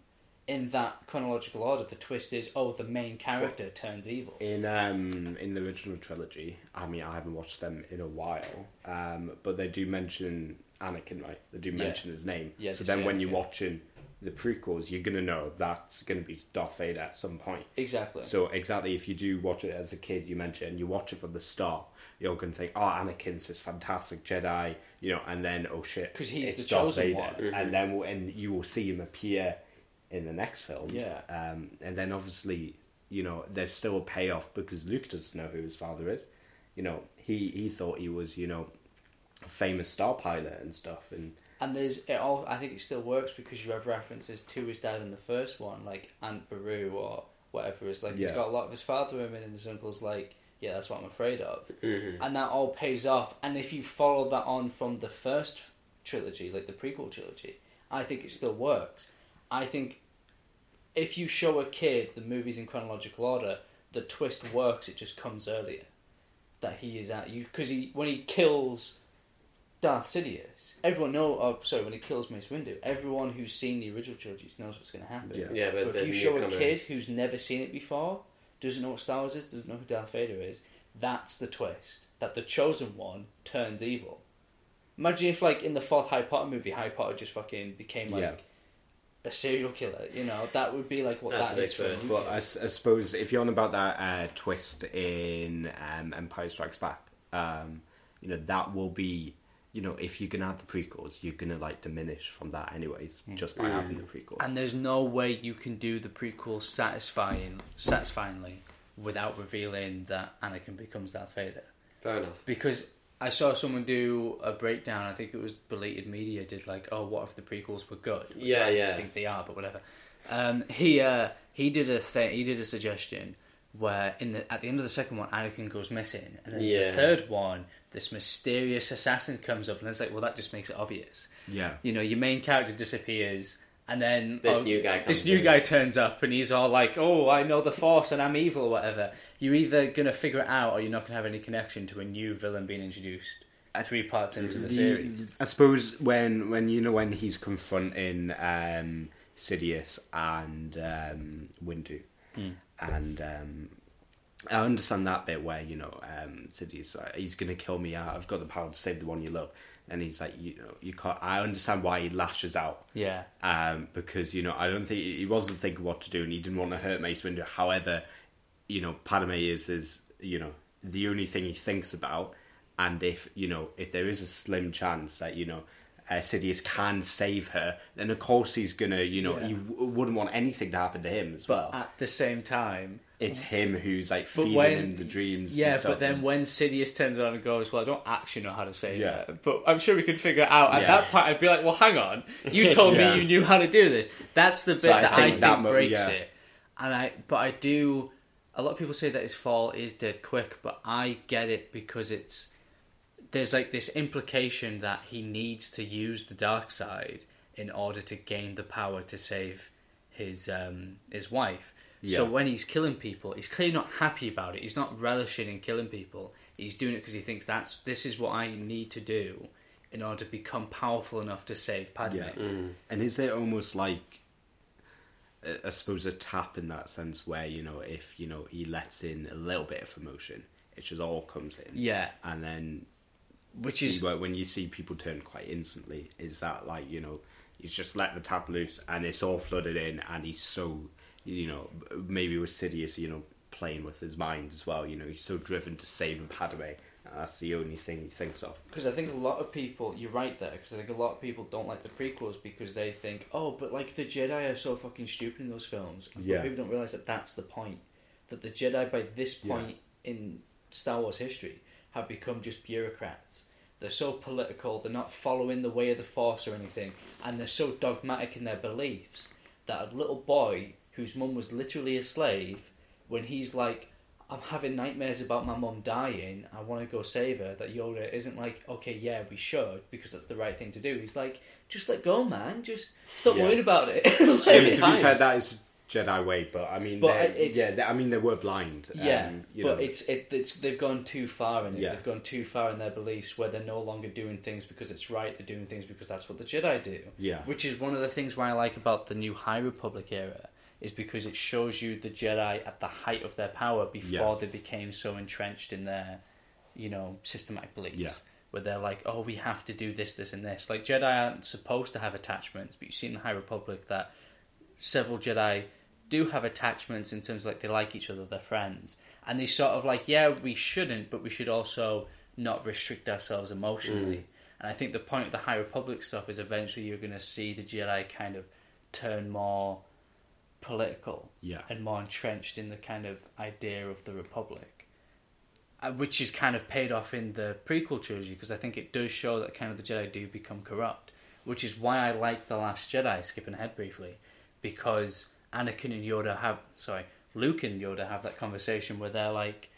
in that chronological order, the twist is, oh, the main character turns evil. In um in the original trilogy, I mean I haven't watched them in a while, um, but they do mention Anakin, right? They do Yeah. mention his name. Yeah, so then say when you're watching the prequels, you're gonna know that's gonna be Darth Vader at some point. Exactly. So exactly, if you do watch it as a kid, you mentioned, and you watch it from the start, you're gonna think, oh, Anakin's this fantastic Jedi, you know, and then oh shit, because he's it's the Darth chosen Vader. one. Mhm. and then and you will see him appear in the next films. Yeah. Um, and then obviously, you know, there's still a payoff because Luke doesn't know who his father is. You know, he he thought he was, you know, a famous star pilot and stuff, and And there's it all. I think it still works because you have references to his dad in the first one, like Aunt Beru or whatever. Is like he's Yeah. got a lot of his father in it, and his uncle's like, yeah, that's what I'm afraid of, Mhm. and that all pays off. And if you follow that on from the first trilogy, like the prequel trilogy, I think it still works. I think if you show a kid the movies in chronological order, the twist works. It just comes earlier that he is at you because he when he kills Darth Sidious, everyone know. Oh, sorry, when he kills Mace Windu, everyone who's seen the original trilogy knows what's going to happen. Yeah. Yeah, but, But if you show a kid who's never seen it before, doesn't know what Star Wars is, doesn't know who Darth Vader is, that's the twist. That the chosen one turns evil. Imagine if, like, in the fourth Harry Potter movie, Harry Potter just fucking became like Yeah. A serial killer. You know, that would be like what That's that the for twist. him. Well, I, s- I suppose if you're on about that uh, twist in um, Empire Strikes Back, um, you know that will be, you know, if you're gonna have the prequels, you're gonna like diminish from that anyways, just by having the prequels. And there's no way you can do the prequel satisfying, satisfyingly without revealing that Anakin becomes Darth Vader. Fair enough. Because I saw someone do a breakdown. I think it was Belated Media did like, oh, what if the prequels were good? Which Yeah, I yeah. think they are, but whatever. Um, he uh, he did a thing. He did a suggestion where in the at the end of the second one, Anakin goes missing, and then Yeah. the third one, this mysterious assassin comes up, and it's like, well, that just makes it obvious. yeah, You know, your main character disappears. And then This oh, new guy this new in. guy turns up, and he's all like, "Oh, I know the Force, and I'm evil, or whatever." You're either gonna figure it out, or you're not gonna have any connection to a new villain being introduced three parts into the series. I suppose when when you know when he's confronting um, Sidious and um, Windu, and um, I understand that bit where you know um, Sidious uh, he's going to kill me. I've got the power to save the one you love, and he's like, you know, you can't. I understand why he lashes out. Yeah, um, because you know I don't think he wasn't thinking what to do, and he didn't want to hurt Mace Windu. However, you know Padme is is you know the only thing he thinks about, and if you know if there is a slim chance that you know. Uh, Sidious can save her, then of course he's gonna, you know, Yeah. he w- wouldn't want anything to happen to him as but well. at the same time, it's him who's like feeding when him the dreams. and yeah, but then and- when Sidious turns around and goes, "Well, I don't actually know how to say Yeah. that," but I'm sure we could figure it out. At Yeah. that point, I'd be like, "Well, hang on, you *laughs* told Yeah. me you knew how to do this." That's the bit I that I think think that mo- breaks it. And I, but I do. A lot of people say that his fall is dead quick, but I get it because it's there's like this implication that he needs to use the dark side in order to gain the power to save his um, his wife. So when he's killing people, he's clearly not happy about it. He's not relishing in killing people. He's doing it because he thinks that's this is what I need to do in order to become powerful enough to save Padme. Yeah. And is there almost like, uh, I suppose, a tap in that sense where, you know, if, you know, he lets in a little bit of emotion, it just all comes in. Yeah. And then, Which is like, when you see people turn quite instantly, is that like, you know, he's just let the tap loose and it's all flooded in and he's so, you know, maybe with Sidious, you know, playing with his mind as well, you know, he's so driven to save Padme. That's the only thing he thinks of. Because I think a lot of people, you're right there, because I think a lot of people don't like the prequels because they think, oh, but like the Jedi are so fucking stupid in those films. But Yeah. people don't realise that that's the point. That the Jedi, by this Yeah. point in Star Wars history, have become just bureaucrats. They're so political, they're not following the way of the Force or anything, and they're so dogmatic in their beliefs that a little boy whose mum was literally a slave, when he's like, I'm having nightmares about my mum dying. I want to go save her. That Yoda isn't like, okay, yeah, we should because that's the right thing to do. He's like, just let go, man. Just stop Yeah. worrying about it. *laughs* I mean, to be fair, that is Jedi way, but I mean, But they're- it's- yeah, they- I mean, they were blind. yeah, um, but know. it's it, it's they've gone too far in it. Yeah. They've gone too far in their beliefs where they're no longer doing things because it's right. They're doing things because that's what the Jedi do. Yeah. which is one of the things why I like about the new High Republic era is because it shows you the Jedi at the height of their power before Yeah. they became so entrenched in their, you know, systematic beliefs. Yeah. Where they're like, oh, we have to do this, this, and this. Like Jedi aren't supposed to have attachments, but you see in the High Republic that several Jedi do have attachments in terms of like they like each other, they're friends, and they sort of like, yeah, we shouldn't, but we should also not restrict ourselves emotionally. And I think the point of the High Republic stuff is eventually you're going to see the Jedi kind of turn more political Yeah. and more entrenched in the kind of idea of the Republic, uh, which is kind of paid off in the prequel trilogy because I think it does show that kind of the Jedi do become corrupt, which is why I like the Last Jedi. Skipping ahead briefly, because Anakin and Yoda have sorry, Luke and Yoda have that conversation where they're like,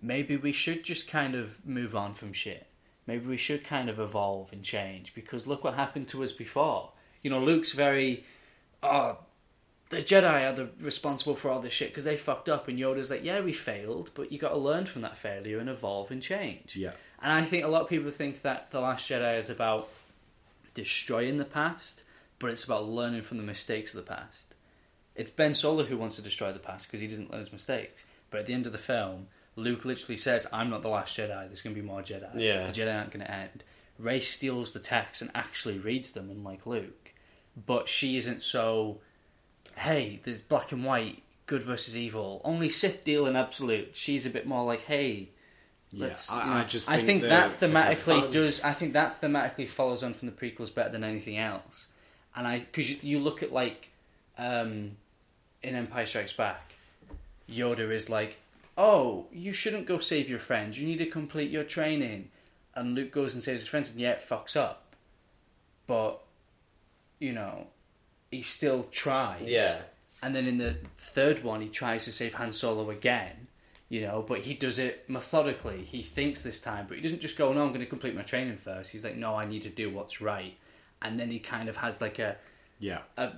maybe we should just kind of move on from shit. Maybe we should kind of evolve and change because look what happened to us before. You know, Luke's very, oh, the Jedi are the responsible for all this shit because they fucked up, and Yoda's like, yeah, we failed, but you got to learn from that failure and evolve and change. Yeah. And I think a lot of people think that the Last Jedi is about destroying the past, but it's about learning from the mistakes of the past. It's Ben Solo who wants to destroy the past because he doesn't learn his mistakes. But at the end of the film, Luke literally says, "I'm not the last Jedi. There's going to be more Jedi. Yeah. The Jedi aren't going to end." Rey steals the text and actually reads them, unlike Luke. But she isn't so. Hey, there's black and white, good versus evil. Only Sith deal in absolute. She's a bit more like, hey, Yeah, let's. I- you know, I just I think think that thematically fun- does. I think that thematically follows on from the prequels better than anything else. And I because you, you look at like um, in Empire Strikes Back, Yoda is like, "Oh, you shouldn't go save your friends. You need to complete your training." And Luke goes and saves his friends, and yet fucks up. But you know, he still tries. Yeah. And then in the third one, he tries to save Han Solo again, you know, but he does it methodically. He thinks this time, but he doesn't just go, no, I'm going to complete my training first. He's like, no, I need to do what's right. And then he kind of has like a. Yeah. a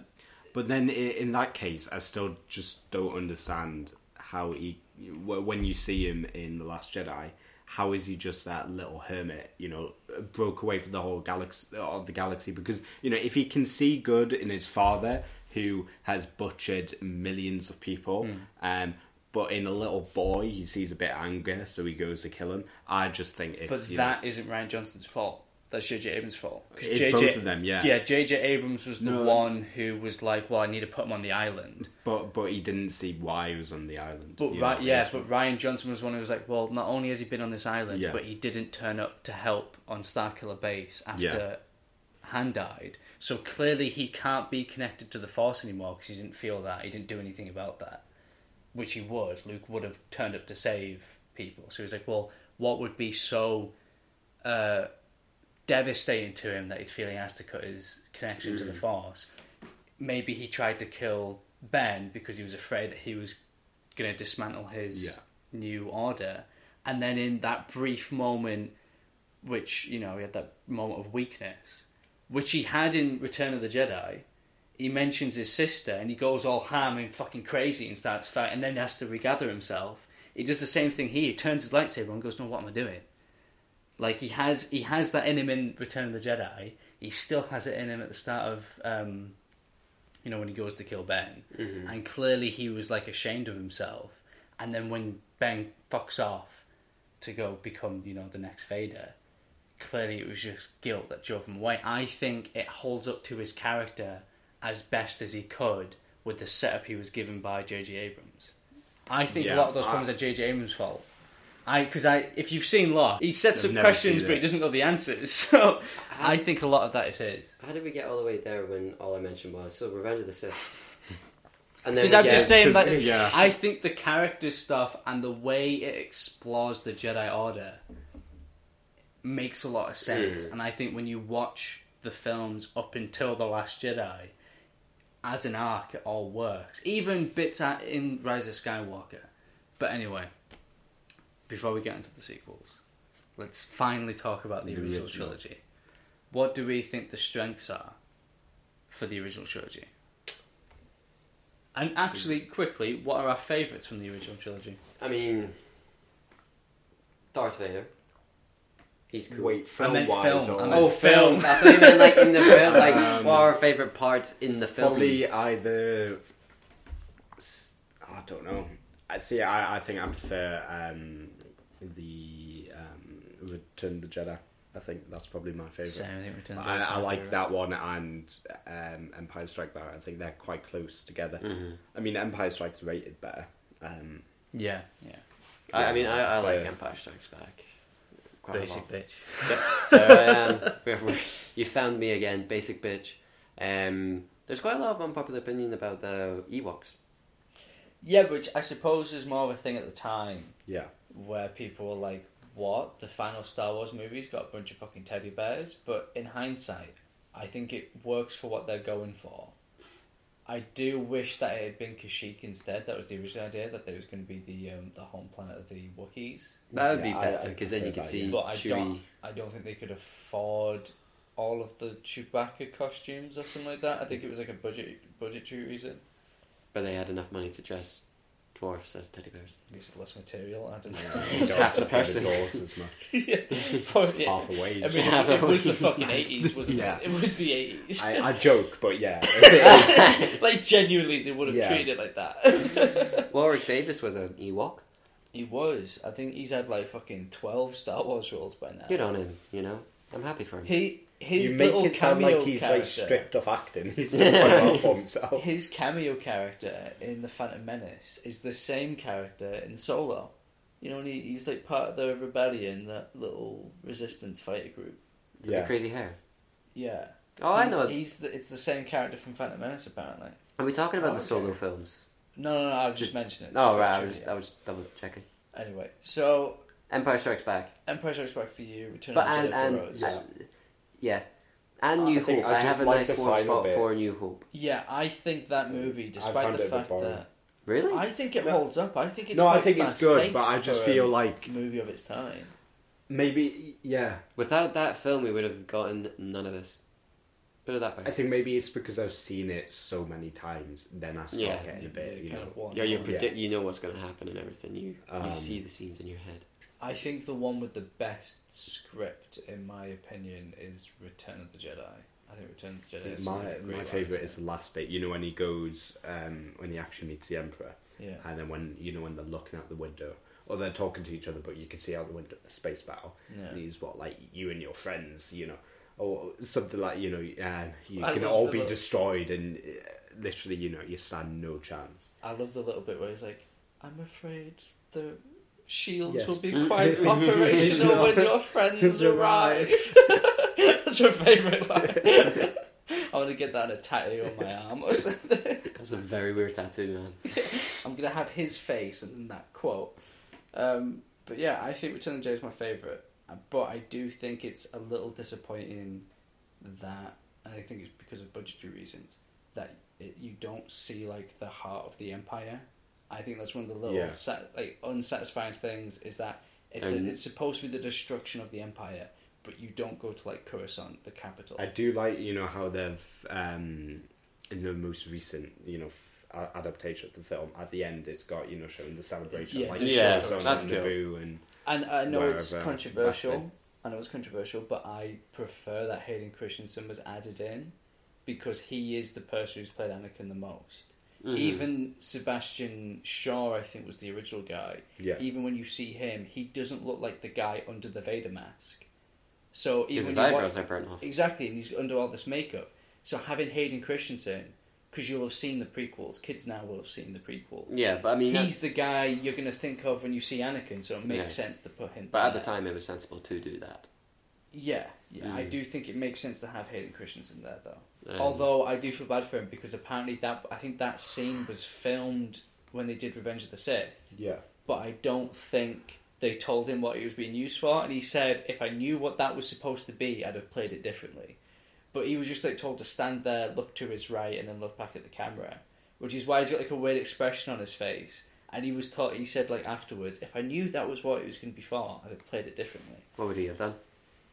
But then in that case, I still just don't understand how he, when you see him in The Last Jedi, how is he just that little hermit, you know, broke away from the whole galaxy, of the galaxy? Because, you know, if he can see good in his father, who has butchered millions of people, um, but in a little boy, he sees a bit of anger, so he goes to kill him. I just think it's. but that not Rian Johnson's fault. That's J.J. Abrams' fault. It's J.J. both of them, yeah. Yeah, J.J. Abrams was the No. one who was like, well, I need to put him on the island. but but he didn't see why he was on the island. But you right, know, yeah, it's- but Rian Johnson was one who was like, well, not only has he been on this island, Yeah. but he didn't turn up to help on Starkiller Base after. Han died. So clearly he can't be connected to the Force anymore because he didn't feel that. He didn't do anything about that, which he would. Luke would have turned up to save people. So he was like, well, what would be so uh, devastating to him that he'd feel he has to cut his connection Mm. to the Force? Maybe he tried to kill Ben because he was afraid that he was going to dismantle his Yeah. new order. And then in that brief moment, which, you know, he had that moment of weakness, which he had in Return of the Jedi, he mentions his sister and he goes all ham and fucking crazy and starts fighting and then has to regather himself. He does the same thing here. He turns his lightsaber and goes, No, what am I doing? Like he has he has that in him in Return of the Jedi. He still has it in him at the start of um, you know, when he goes to kill Ben. And clearly he was like ashamed of himself. And then when Ben fucks off to go become, you know, the next Vader, clearly it was just guilt that drove him away. I think it holds up to his character as best as he could with the setup he was given by J.J. Abrams. I think a lot of those I- problems are J.J. Abrams' fault. I because I if you've seen Lost, he sets I've up never questions seen but he it. doesn't know the answers. *laughs* So I think a lot of that is his. How did we get all the way there when all I mentioned was so Revenge of the Sith? *laughs* And then Because we I'm get- just saying 'cause- that yeah. I think the character stuff and the way it explores the Jedi Order makes a lot of sense. Mm. And I think when you watch the films up until the Last Jedi, as an arc, it all works. Even bits at, in Rise of Skywalker. But anyway, before we get into the sequels, let's finally talk about the, The original, original. trilogy. What do we think the strengths are for the original trilogy? And actually, quickly, what are our favourites from the original trilogy? I mean, Darth Vader. He's cool. Wait, film meant wise, film, or I meant Oh, film. I thought you meant like in the film. *laughs* Like, Um, what are our favorite parts in the film? probably either. I don't know. I see. I, I think I prefer um, the um, Return of the Jedi. I think that's probably my favorite. Same, I think Return of the Jedi is I like favourite. that one and um, Empire Strikes Back. I think they're quite close together. Mhm. I mean, Empire Strikes rated better. Um, Yeah, yeah. I, I mean, I, I like Empire Strikes Back. Quite a Basic lot. bitch. Yep, there I am. *laughs* you found me again, basic bitch. Um, there's quite a lot of unpopular opinion about the Ewoks. Yeah, which I suppose is more of a thing at the time yeah, where people were like, what? The final Star Wars movies got a bunch of fucking teddy bears? But in hindsight, I think it works for what they're going for. I do wish that it had been Kashyyyk instead. That was the original idea, that there was going to be the um, the home planet of the Wookiees. That would be Yeah, I- better because then you could see. But I Chewie. don't, I don't think they could afford all of the Chewbacca costumes or something like that. I think it was like a budget budgetary reason. But they had enough money to dress dwarfs as teddy bears. At least less material. I don't know. It's half the person. as much. *laughs* yeah, but, yeah. Half a wage. I mean, Half it, a it was the wage. fucking eighties, wasn't Yeah. it? It was the eighties. I, I joke, but yeah. *laughs* like genuinely, they would have Yeah. treated it like that. *laughs* Warwick Davis was an Ewok. he was. I think he's had like fucking twelve Star Wars roles by now. Good on him, you know. I'm happy for him. He his you make little it sound like he's character. like stripped off acting. He's *laughs* just playing off for himself. His cameo character in the Phantom Menace is the same character in Solo. You know, and he, he's like part of the rebellion, that little resistance fighter group. With the Yeah. crazy hair. Yeah. Oh, I know. He's the, it's the same character from Phantom Menace, apparently. Are we talking about Oh, the okay. solo films? No, no, no. I was just mentioning it. Oh, right. I Trivia. was, I was double checking. Anyway, so Empire Strikes Back. Empire Strikes Back for you, Return But of the and, Jedi and for Rose. Yeah. Yeah, and I New think Hope. I I, just have a like nice the warm final spot bit. for New Hope. Yeah, I think that movie, despite found the it a bit fact boring. that Really? I think it No. holds up. I think it's no, I quite think it's good, but I fast-paced just for feel like movie of its time. maybe yeah. Without that film, we would have gotten none of this. Put it that way. I think maybe it's because I've seen it so many times. Then I start Yeah. getting a bit, you know. yeah, you one. predict. You know what's going to happen and everything. You Um, you see the scenes in your head. I think the one with the best script, in my opinion, is Return of the Jedi. I think Return of the Jedi. Is My my favorite is the last bit. You know when he goes um, when he actually meets the Emperor, yeah. and then when you know when they're looking out the window or they're talking to each other, but you can see out the window the space battle. Yeah. And he's what like you and your friends, you know, or something like you know, um, you I can all be little- destroyed, and uh, literally, you know, you stand no chance. I love the little bit where he's like, "I'm afraid the shields Yes. will be *laughs* quite *laughs* No. operational when your friends Arrive. arrive." *laughs* That's your favourite line. I want to get that in a tattoo on my arm or something. That's a very weird tattoo, man. I'm gonna have his face and that quote. Um, but yeah, I think Return of the Jedi is my favourite. Uh, But I do think it's a little disappointing that, and I think it's because of budgetary reasons, that it, you don't see like the heart of the Empire. I think that's one of the little Yeah. sa- like unsatisfying things is that it's a, it's supposed to be the destruction of the Empire, but you don't go to like Coruscant, the capital. I do like you know how they've um, in the most recent you know f- a- adaptation of the film at the end it's got you know showing the celebration Yeah, like the Yeah, shows on that's cool. Naboo and And I know it's controversial. back I know it's controversial, but I prefer that Hayden Christensen was added in because he is the person who's played Anakin the most. Mhm. Even Sebastian Shaw, I think, was the original guy. yeah Even when you see him, he doesn't look like the guy under the Vader mask. So Because even his when you wa- eyebrows are burnt off. exactly, and he's under all this makeup. So having Hayden Christensen, because you'll have seen the prequels, kids now will have seen the prequels. Yeah, but I mean, He's the guy you're going to think of when you see Anakin, so it makes Yeah. sense to put him. but at the time, it was sensible to do that. Yeah, yeah, I Mm. do think it makes sense to have Hayden Christensen there, though. Um, Although I do feel bad for him because apparently that I think that scene was filmed when they did Revenge of the Sith, yeah but I don't think they told him what it was being used for, and he said if I knew what that was supposed to be, I'd have played it differently. But he was just like told to stand there, look to his right, and then look back at the camera, which is why he's got like a weird expression on his face. And he was taught. He said like afterwards, if I knew that was what it was going to be for, I'd have played it differently. what would he have done?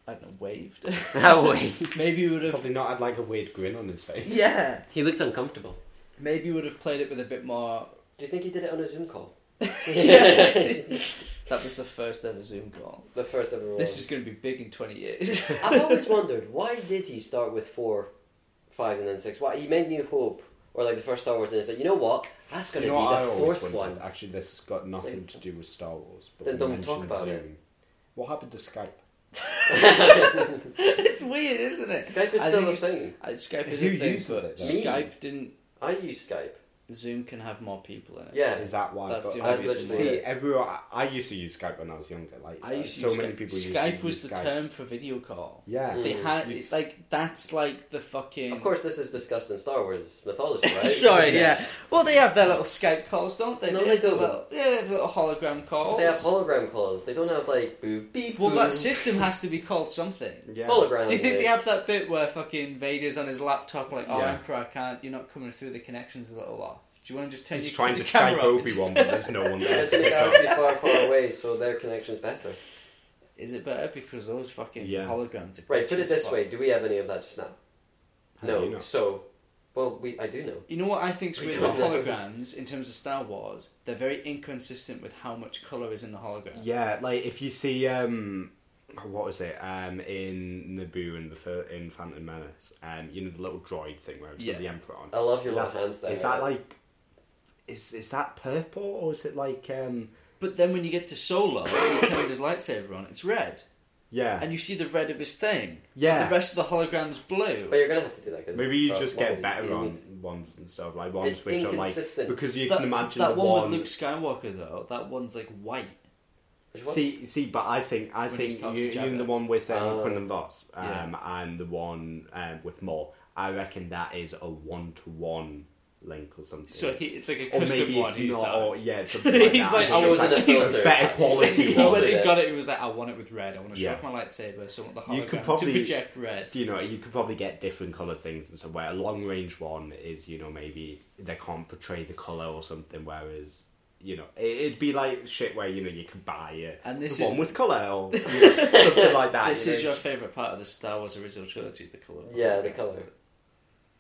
I don't know, waved. *laughs* Oh, no way. *laughs* Maybe he would have. probably not had like a weird grin on his face Yeah. *laughs* He looked uncomfortable. Maybe he would have played it with a bit more. Do you think he did it on a Zoom call? That was the first ever Zoom call. the first ever. This is going to be big in twenty years. I've always wondered why did he start with four, five, and then six? Why he made New Hope or like the first Star Wars and he said, you know what, that's going You to know what I be the always fourth wondered? one. Actually, this has got nothing to do with Star Wars. But Then we don't talk mentioned about it. What happened to Skype? *laughs* it's weird, isn't it? Skype is I still a it's- thing. Uh, Skype is Who a thing, uses but it, though? Me. Skype didn't. I use Skype. Zoom can have more people in it. Yeah. Is that why? That's But the I only reason see, everyone. I, I used to use Skype when I was younger. Like I used to so use many Skype. people. used Skype to was use the Skype. term for video call. Yeah, Mm. They had It's- like that's like the fucking. Of course, this is discussed in Star Wars mythology, *laughs* right? Sorry, yeah. Well, they have their little Skype calls, don't they? No, they they don't. Little, yeah, they have little hologram calls. They have hologram calls. They don't have like boop beep. well, boop. that system has to be called something. yeah. hologram. Do you think they have that bit where fucking Vader's on his laptop, like, oh, Yeah. Emperor, I can't, you're not coming through, the connection's a little off. Do you want to just turn He's your, trying to camera Skype Obi Wan, but there's no one *laughs* there. it's in a galaxy far, far away, so their connection's better. Is it better because those fucking Yeah. holograms are Right, put it as this fuck. way: Do we have any of that just now? How no. you know? So, well, we I do know. You know what I think's We weird don't about holograms in terms of Star Wars? They're very inconsistent with how much colour is in the hologram. Yeah, like if you see um, what was it um in Naboo and the fir- in Phantom Menace, um, you know the little droid thing where it's Yeah. got the Emperor on. I love your That's- little hands there. Is that like? Is is that purple or is it like um? But then when you get to Solo, he turns his lightsaber on, it's red. Yeah, and you see the red of his thing. yeah. The rest of the hologram's blue. But you're gonna have to do that. 'cause- Maybe you just get better on need- ones and stuff like ones It's which are like inconsistent. because you that, can imagine that the one, one. with Luke Skywalker though. That one's like white. Which one? See, see, but I think I When think you, talks to you Jabba. the one with um, Oh. Quinlan Vos um, Yeah. and the one um, with Maul. I reckon that is a one to one link or something. So he, it's like a or custom maybe one. it's he's not. done. Or, yeah, *laughs* something like He's that. like, It's I just wasn't a filter. better quality *laughs* he one. went and got it. He was like, I want it with red. I want to show Yeah. off my lightsaber. So I want the You hologram could probably- to project red. you know, you could probably get different coloured things and so where a long range one is, you know, maybe they can't portray the colour or something, whereas, you know, it, it'd be like shit where, you know, you could buy it. And this the is one with colour or you know, something like that. *laughs* this you is know. your favorite part of the Star Wars original trilogy, the color. Yeah, the colour.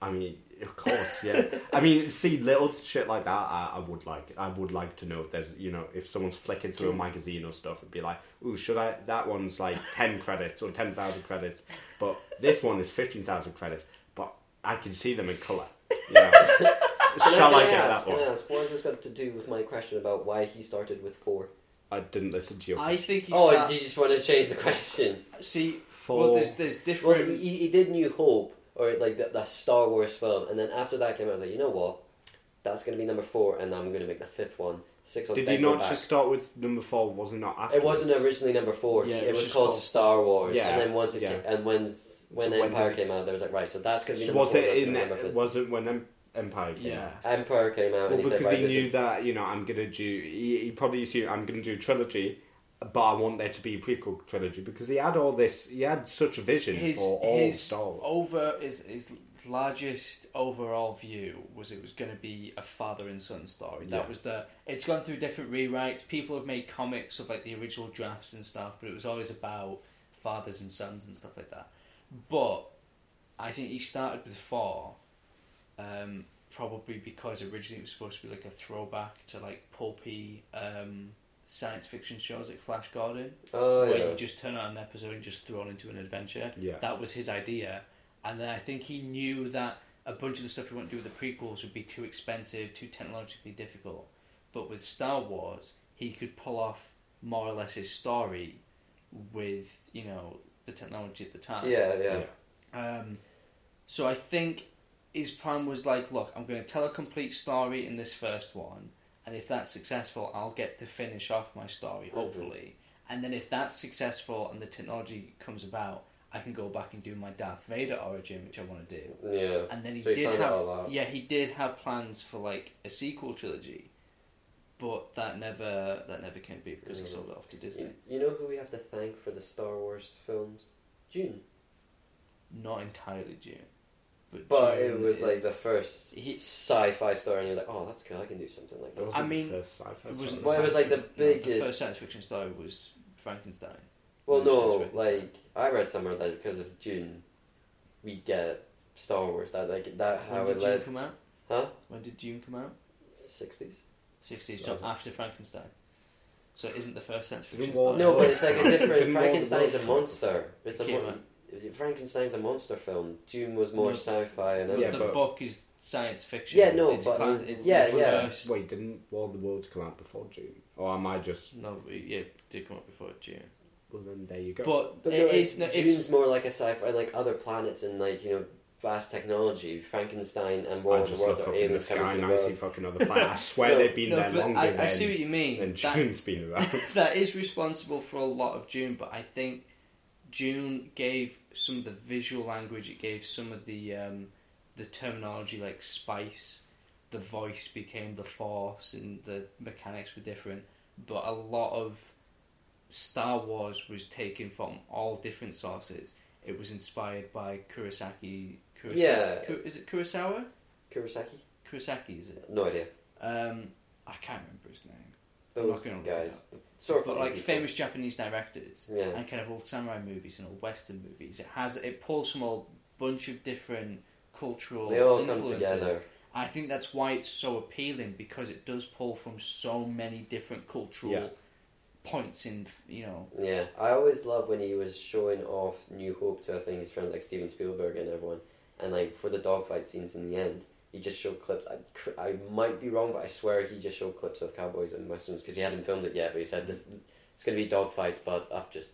I mean, of course, yeah. I mean, see, little shit like that, I, I would like. I would like to know if there's, you know, if someone's flicking through a magazine or stuff, it'd be like, ooh, should I? That one's like ten credits or ten thousand credits, but this one is fifteen thousand credits. But I can see them in color. You know? *laughs* Shall I, can get ask, that one? Ask, what has this got to do with my question about why he started with four? I didn't listen to your. I think he's Oh, start- you just want to change the question? see. Four. Well, there's there's Well, different. he, he did New Hope, or like the, the Star Wars film, and then after that came out, I was like, you know what? That's going to be number four, and I'm going to make the fifth one. Six sixth one. Did then he go not back. just start with number four? Was it not after? It wasn't originally number four. Yeah, it, it was was, just called called- Star Wars. Yeah, And then once it yeah. came, and when when So when Empire did it- came out, there was like right, so that's going to be So number was four. it that's in? gonna be number fifth. Was it when Em- Empire came Yeah. out? Empire came out, Well, and he because said, right, he this knew is- that you know I'm gonna do. He, he probably assumed I'm gonna do a trilogy, but I want there to be a prequel trilogy because he had all this. He had such a vision his for all his Star Wars. over his his largest overall view was it was going to be a father and son story. That Yeah. was the. It's gone through different rewrites. People have made comics of like the original drafts and stuff, but it was always about fathers and sons and stuff like that. But I think he started with four, um, probably because originally it was supposed to be like a throwback to like pulpy um, science fiction shows like Flash Gordon Oh where yeah. you just turn on an episode and just thrown into an adventure. Yeah. That was his idea. And then I think he knew that a bunch of the stuff he wanted to do with the prequels would be too expensive, too technologically difficult. But with Star Wars, he could pull off more or less his story with, you know, the technology at the time. yeah, yeah. Um, so I think his plan was like, look, I'm going to tell a complete story in this first one, and if that's successful, I'll get to finish off my story, hopefully. And then if that's successful and the technology comes about, I can go back and do my Darth Vader origin, which I want to do. Yeah. And then he So did have, yeah, he did have plans for like a sequel trilogy, but that never that never came to be because he Mm. sold it off to Disney. You, you know who we have to thank for the Star Wars films? Dune. Not entirely Dune, but, But it was like the first He- sci-fi story, and you're like, oh, that's cool. I can do something like That that. wasn't I mean, the first sci-fi It wasn't. Well, it was like the No, biggest- the first science fiction story was Frankenstein. Well, no, like I read somewhere that because of Dune, we get Star Wars. That like that how When it did Dune led come out? Huh? When did Dune come out? sixties. 60s, so So- after Frankenstein. So it isn't the first science fiction story. No, but it's like a *laughs* different. Didn't Walt Frankenstein's a monster. It's a Came mon- out. Frankenstein's a monster film. Dune was more No. sci-fi and Yeah, the but- book is science fiction. Yeah, no, it's but- cla- it's yeah, the yeah. First, Wait, didn't War of the Worlds come out before Dune? Or am I just? No, yeah, it did come out before Dune. Well, then there you go. But, But it no, is. No, Dune's it's, more like a sci-fi, like other planets and like you know vast technology. Frankenstein and War of the Worlds look are up in the aliens sky coming and to I see fucking other planets. I *laughs* swear No, they've been no, there longer I, than, I see what you mean. *laughs* than That- Dune's been around. *laughs* that is responsible for a lot of Dune, but I think Dune gave some of the visual language. It gave some of the um, the terminology like spice. The voice became the force, and the mechanics were different. But a lot of Star Wars was taken from all different sources. It was inspired by Kurosaki. Kurosawa, Yeah. Is it Kurosawa? Kurosaki? Kurosaki is it? No idea. Um, I can't remember his name. Those guys, sort of but like people. famous Japanese directors Yeah. and kind of old samurai movies and old western movies. It has it pulls from a bunch of different cultural They all come influences. together. I think that's why it's so appealing because it does pull from so many different cultural Yeah. points in you know Yeah, I always love when he was showing off New Hope to I think his friends like Steven Spielberg and everyone, and like for the dogfight scenes in the end, he just showed clips. I, I might be wrong, but I swear he just showed clips of cowboys and westerns because he hadn't filmed it yet. But he said this it's going to be dogfights, but I've just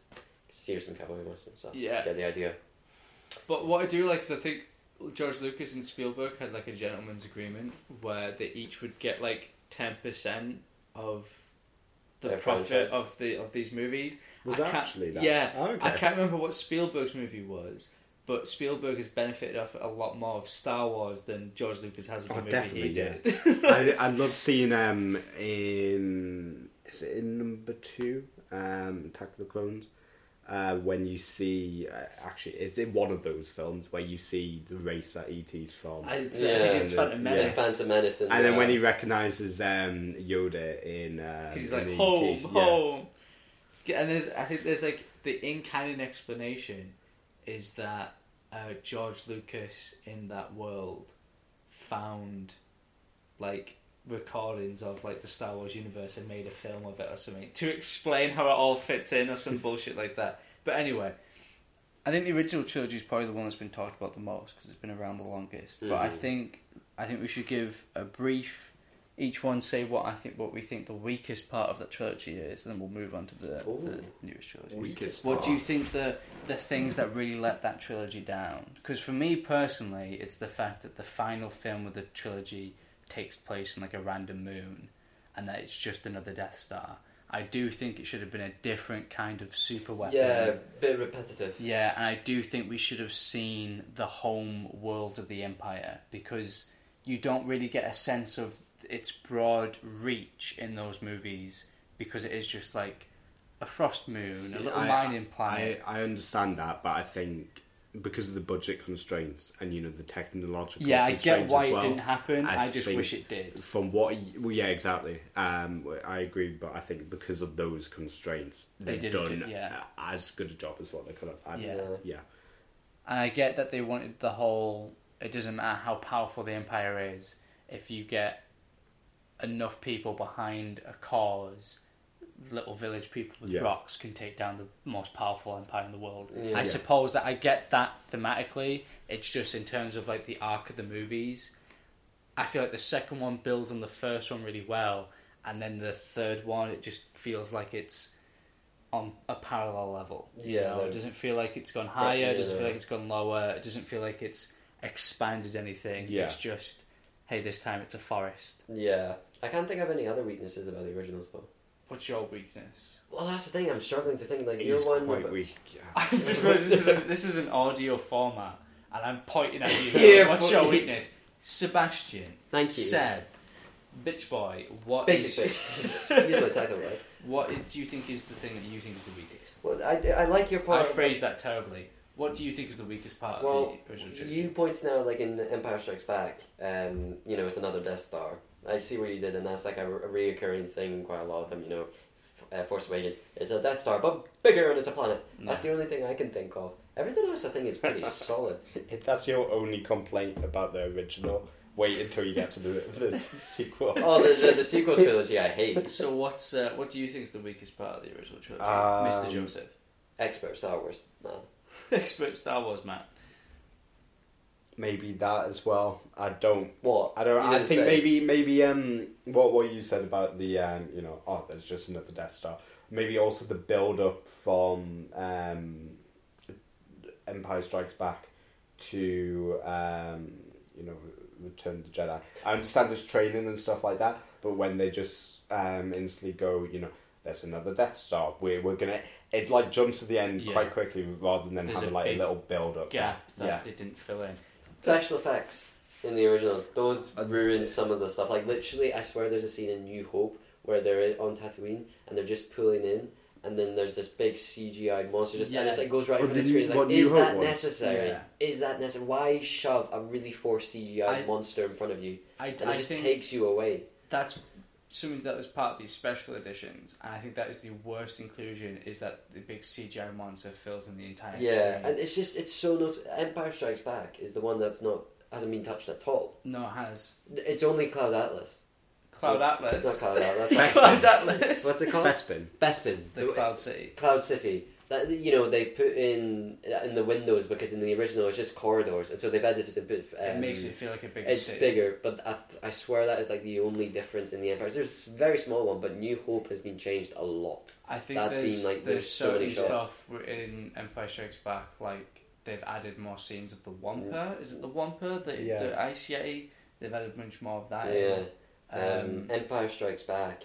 steer some cowboy muscle and stuff. Yeah. Get the idea. But what I do like is I think George Lucas and Spielberg had like a gentleman's agreement where they each would get like ten percent of the Their profit franchise. of the of these movies. Was I that actually that? Yeah, Oh, okay. I can't remember what Spielberg's movie was, but Spielberg has benefited off a lot more of Star Wars than George Lucas has of the Oh, movie definitely, he yeah. did. *laughs* I, I love seeing um in is it in number two um Attack of the Clones uh, when you see uh, actually it's in one of those films where you see the race that ET's from I, it's, Yeah, I think it's and Phantom the- Menace. It's Phantom Menace and, and then uh, when he recognizes um, Yoda in uh, because he's in like home, yeah. home. Yeah, and there's, I think there's like the in canon explanation is that uh, George Lucas in that world found like recordings of like the Star Wars universe and made a film of it or something to explain how it all fits in or some *laughs* bullshit like that. But anyway, I think the original trilogy is probably the one that's been talked about the most because it's been around the longest. But I Mhm. think I think we should give a brief. Each one say what I think, what we think the weakest part of that trilogy is, and then we'll move on to the, the newest trilogy. Weakest What do you think the the things that really let that trilogy down? Because for me personally, it's the fact that the final film of the trilogy takes place in like a random moon, and that it's just another Death Star. I do think it should have been a different kind of super weapon. yeah, a bit repetitive. Yeah, and I do think we should have seen the home world of the Empire because you don't really get a sense of its broad reach in those movies because it is just like a frost moon, See, a little I- mining planet. I, I understand that, but I think because of the budget constraints and you know the technological yeah, I get why well, it didn't happen. I, I just wish it did. From what, well, yeah, exactly. Um, I agree, but I think because of those constraints, They they've didn't done do- yeah. as good a job as what they could have. I- Yeah. yeah, And I get that they wanted the whole. It doesn't matter how powerful the empire is, if you get enough people behind a cause, little village people with Yeah. rocks can take down the most powerful empire in the world. Yeah. I suppose that I get that thematically. It's just in terms of like the arc of the movies. I feel like the second one builds on the first one really well, and then the third one it just feels like it's on a parallel level. You Yeah, know? they're- it doesn't feel like it's gone higher. It doesn't yeah. feel like it's gone lower. It doesn't feel like it's expanded anything. Yeah. It's just, hey, this time it's a forest. Yeah, I can't think of any other weaknesses about the originals though. What's your weakness? Well, that's the thing. I'm struggling to think like he's your one. quite about- weak. Yeah. *laughs* I just realised this is a, this is an audio format, and I'm pointing at you. Yeah, What's but- your weakness? Sebastian Thank you. said, "Bitch boy, what Basic is- bitch. *laughs* Use my title right. what do you think is the thing that you think is the weakest?" Well, I, I like your part. I part. phrased that terribly. What do you think is the weakest part Well, of the original trilogy? you point now like in Empire Strikes Back. Um, you know, it's another Death Star. I see what you did, and that's like a, a reoccurring thing. in Quite a lot of them. You know, F- uh, Force Awakens. It's a Death Star, but bigger, and it's a planet. That's the only thing I can think of. Everything else, I think, is pretty *laughs* solid. If that's your only complaint about the original, wait until you get to the, the sequel. *laughs* Oh, the, the, the sequel trilogy, I hate. *laughs* So what's uh, what do you think is the weakest part of the original trilogy, Um, Mr. Joseph? Expert Star Wars man. *laughs* Expert Star Wars man. Maybe that as well. I don't What? I don't. You I didn't think say. maybe maybe um what what you said about the um you know oh there's just another Death Star. Maybe also the build up from um Empire Strikes Back to um you know Return of the Jedi. I understand there's training and stuff like that, but when they just um instantly go you know there's another Death Star. We're we're gonna it like jumps to the end Yeah. quite quickly rather than There's having a like a big little build up. Gap that Yeah. they didn't fill in. Special effects in the originals, those Uh, ruin some of the stuff. Like literally, I swear, there's a scene in New Hope where they're on Tatooine and they're just pulling in, and then there's this big CGI monster just and Yeah. it's like goes right for the the screen. New- It's what like, New is Hope that was? necessary? Yeah. Is that necessary? Why shove a really forced CGI I- monster in front of you? I, And it I just think takes you away. that's something that was part of these special editions, and I think that is the worst inclusion. Is that the big CGI monster fills in the entire Yeah, screen. and it's just it's so not. Empire Strikes Back is the one that's not hasn't been touched at all. no, it has It's only Cloud Atlas. Cloud Not Atlas. Cloud Atlas. Best *laughs* Cloud Atlas. What's it called? Bespin. Bespin. The Cloud City. Cloud City. That you know they put in in the windows because in the original it's just corridors, and so they've edited a bit. Um, it makes it feel like a bigger It's city. bigger, but I, I swear that is like the only difference in the Empire. There's a very small one, but New Hope has been changed a lot. I think That's there's, been, like, there's there's so many certain shots. stuff in Empire Strikes Back, like they've added more scenes of the Mm. Wampa. Is it the Wampa? The, Yeah. the Ice Yeti? They've added much more of that. yeah. Um, Um, Empire Strikes Back,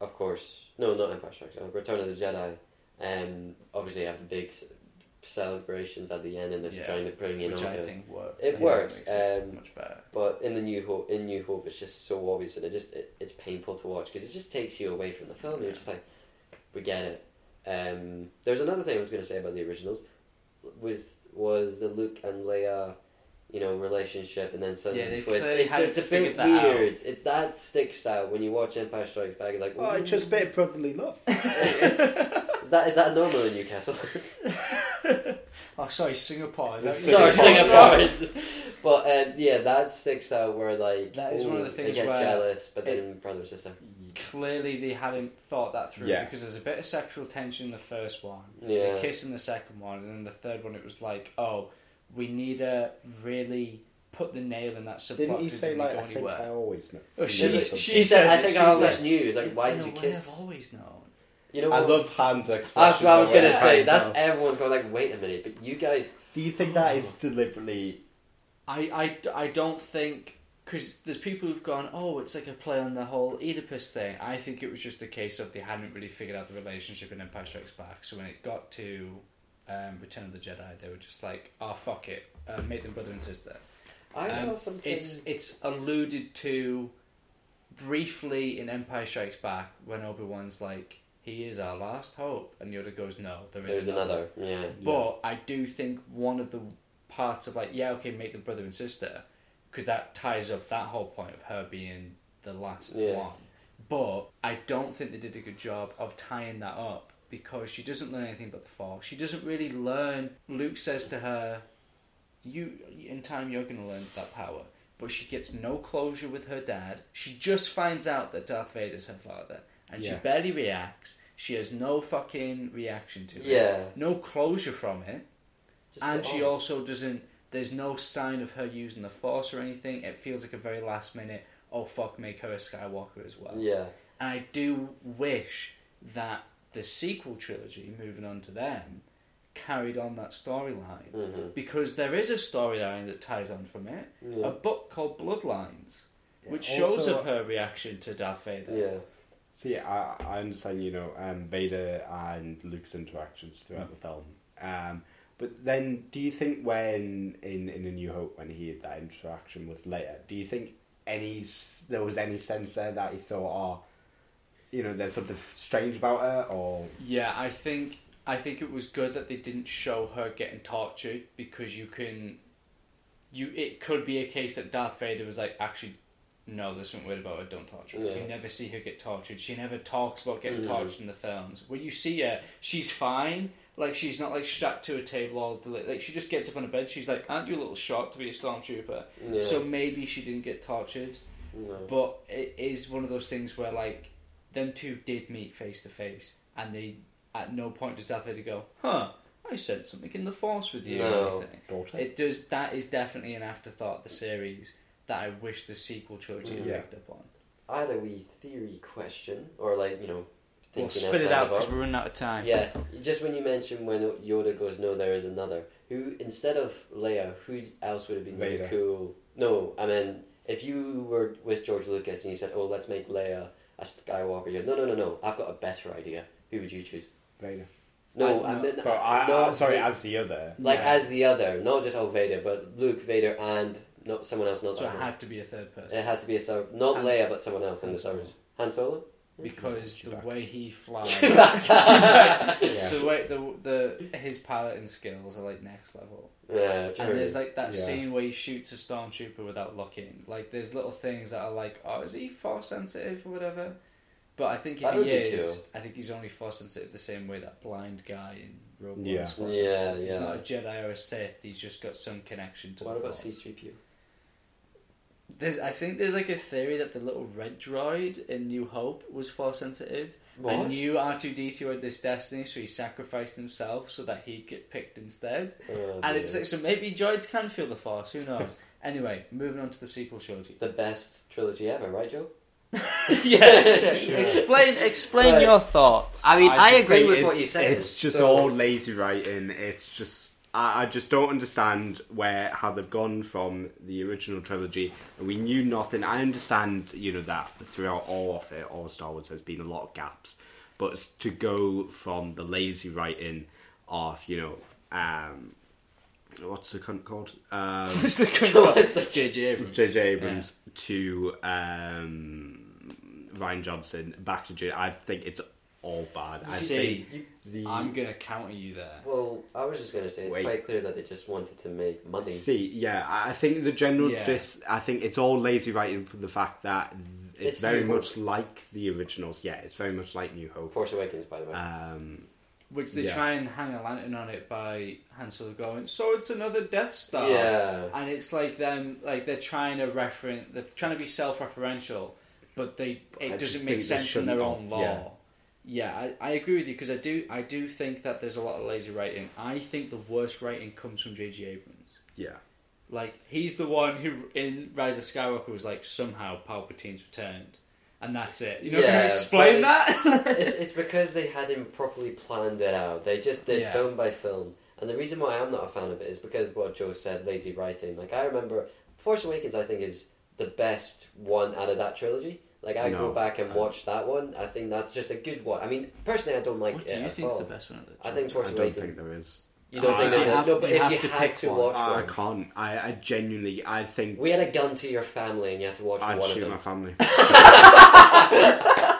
of course. No, not Empire Strikes Back. Return of the Jedi. Um, obviously, you have the big celebrations at the end, and this Yeah, trying to bring in which all I the- think works. It I works, it um, much better. But in the New Hope, in New Hope, it's just so obvious, and it just it, it's painful to watch because it just takes you away from the film. You're just like, we get it. Um, there's another thing I was going to say about the originals, with was the Luke and Leia, you know, relationship, and then sudden Yeah, they twist. clearly It's, it's a bit figured that out. weird. It's that sticks out when you watch Empire Strikes Back. It's like, Oh, it's just a bit of brotherly love. *laughs* is that is that normal in Newcastle? *laughs* Oh, sorry, Singapore. Is that Sorry, Singapore. Singapore. *laughs* but uh, yeah, that sticks out where like That is one of the things they get where jealous, but then brother sister. Clearly, they hadn't thought that through Yeah. because there's a bit of sexual tension in the first one. Yeah. The kiss in the second one, and then the third one, it was like, oh, we need to really put the nail in that subplot. Didn't you 'cause it say like I think anywhere. I always know? Oh, she- she. She said, says "I think I always said, knew." It's like, why did you way, kiss? I've always known. You know, I what? love Han's expression. That's what I was gonna yeah. say. That's everyone's going like, wait a minute, but you guys. Do you think that is oh. deliberately? I, I, I don't think because there's people who've gone, oh, it's like a play on the whole Oedipus thing. I think it was just the case of they hadn't really figured out the relationship in Empire Strikes Back. So when it got to um, Return of the Jedi, they were just like, oh fuck it, uh, make them brother and sister. I Um, saw something. It's it's alluded to briefly in Empire Strikes Back when Obi Wan's like, he is our last hope, and Yoda goes, no, there is There's another. Yeah. But I do think one of the parts of like, yeah, okay, make them brother and sister, because that ties up that whole point of her being the last Yeah. one. But I don't think they did a good job of tying that up because she doesn't learn anything but the Force. She doesn't really learn. Luke says to her, "You in time, you're going to learn that power." But she gets no closure with her dad. She just finds out that Darth Vader's her father, and she barely reacts. She has no fucking reaction to it Yeah. no closure from it, Just and she also doesn't. There's no sign of her using the Force or anything. It feels like a very last minute. Oh fuck, make her a Skywalker as well. Yeah. And I do wish that the sequel trilogy, moving on to them, carried on that storyline Mhm. because there is a storyline that ties on from it. Yeah. A book called Bloodlines, which shows also- of her reaction to Darth Vader. Yeah. See, I, I understand, you know, um, Vader and Luke's interactions throughout the film. Um, but then, do you think when in, in A New Hope, when he had that interaction with Leia, do you think any there was any sense there that he thought, oh, you know, there's something strange about her, or Yeah, I think I think it was good that they didn't show her getting tortured because you can you it could be a case that Darth Vader was like actually no, there's something weird about her, don't torture her. Yeah. You never see her get tortured. She never talks about getting Mhm. tortured in the films. When you see her, she's fine. Like she's not like strapped to a table all the like she just gets up on a bed, she's like, Aren't you a little short to be a stormtrooper? Yeah. So maybe she didn't get tortured. No. But it is one of those things where like them two did meet face to face, and they at no point does Darth Vader go, "Huh, I said something in the Force with you." No. Or daughter? It does. That is definitely an afterthought of the series that I wish the sequel trilogy had Yeah. picked up on. I had a wee theory question, or like you know, We'll spit it outside out the box. because we're running out of time. Yeah, just when you mentioned when Yoda goes, no, there is another. Who instead of Leia, who else would have been really Vader. cool? No, I mean, if you were with George Lucas and you said, oh, let's make Leia a Skywalker, you go, no, no, no, no, I've got a better idea. Who would you choose? Vader. No, I- I, no, mean, But I, not I'm sorry, Va- as the other. like Yeah. as the other, not just oh Vader, but Luke, Vader, and not someone else, not So it that had to be a third person It had to be a Star, not Han- Leia, but someone else in Han the Star Solo. Wars. Han Solo. Because the way he flies, *laughs* *laughs* Yeah. the way the the his piloting skills are like next level. yeah, true. And there's like that Yeah. scene where he shoots a stormtrooper without looking. Like there's little things that are like, oh, is he force sensitive or whatever? But I think if That he is, cool. I think he's only force sensitive the same way that blind guy in Rogue Yeah. One is force Yeah, sensitive. He's not a Jedi or a Sith. He's just got some connection to what the about. C three PO? There's, I think there's like a theory that the little red droid in New Hope was force sensitive. What? And knew R2D2 had this destiny, so he sacrificed himself so that he'd get picked instead. Oh, And it's like, so maybe droids can feel the force, who knows? *laughs* anyway, moving on to the sequel trilogy. the best trilogy ever, right, Joe? *laughs* *laughs* yeah, explain explain Right. your thoughts. I mean, I, just agree with what you said. It's just so- all lazy writing. It's just I, I just don't understand where how they've gone from the original trilogy. And we knew nothing. I understand, you know, that throughout all of it, all of Star Wars, there's been a lot of gaps. But to go from the lazy writing of, you know, um, what's the cunt called? Um, What's the *laughs* What's the- JJ Abrams? J.J. Abrams to um, Rian Johnson back to J. I think it's all bad. I See, think the I'm gonna counter you there. Well, I was just going to say it's Wait. quite clear that they just wanted to make money. See, yeah, I I think the general Yeah. gist. I think it's all lazy writing for the fact that it's, It's very New much like the originals. Yeah, it's very much like New Hope. Force Awakens, by the way. Um, Which they Yeah. try and hang a lantern on it by Han Solo going, so it's another Death Star. yeah. And it's like them, like they're trying to reference, they're trying to be self-referential, but they it I doesn't make think they sense in their shouldn't own have, law. Yeah. Yeah, I, I agree with you because I do I do think that there's a lot of lazy writing. I think the worst writing comes from J.J. Abrams. yeah, Like he's the one who in Rise of Skywalker was like somehow Palpatine's returned, and that's it. You know, can Yeah, you explain but that? it's, *laughs* it's because they hadn't properly planned it out. They just did Yeah. film by film. And the reason why I'm not a fan of it is because what Joe said, lazy writing. Like, I remember Force Awakens, I think, is the best one out of that trilogy. Like, I No, go back and watch that one. I think that's just a good one. I mean, personally, I don't like what do you at think's all. the best one of the? I think Force I don't Awakens. think there is. You don't I- think there's I a have- no? But you if have you to had pick to one. watch I one, can't. I, I genuinely. I think we had a gun to your family and you had to watch I'd one of shoot them. my family. *laughs*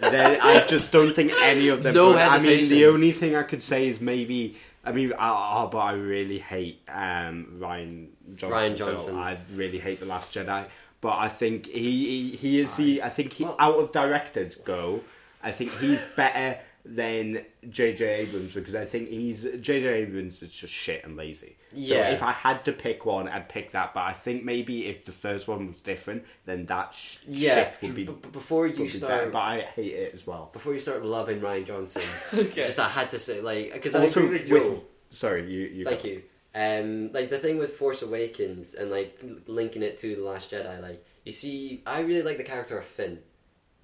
Then I just don't think any of them. No but, I mean, the only thing I could say is maybe. I mean, I, oh, but I really hate um, Rian Johnson. Ryan film. Johnson. I really hate the Last Jedi. But I think he he, he is the. I think he Well- out of directors go. I think he's better than J.J. Abrams because I think he's J.J. Abrams is just shit and lazy. Yeah. So if I had to pick one, I'd pick that. But I think maybe if the first one was different, then that sh- Yeah, shit would be, b- b- before you be better. start, But I hate it as well. before you start loving Rian Johnson, *laughs* Okay. just I had to say, like, because I Also, agree with with, Joe. sorry, you. you Thank go. you. Um, like the thing with Force Awakens and like linking it to the Last Jedi, like you see, I really like the character of Finn.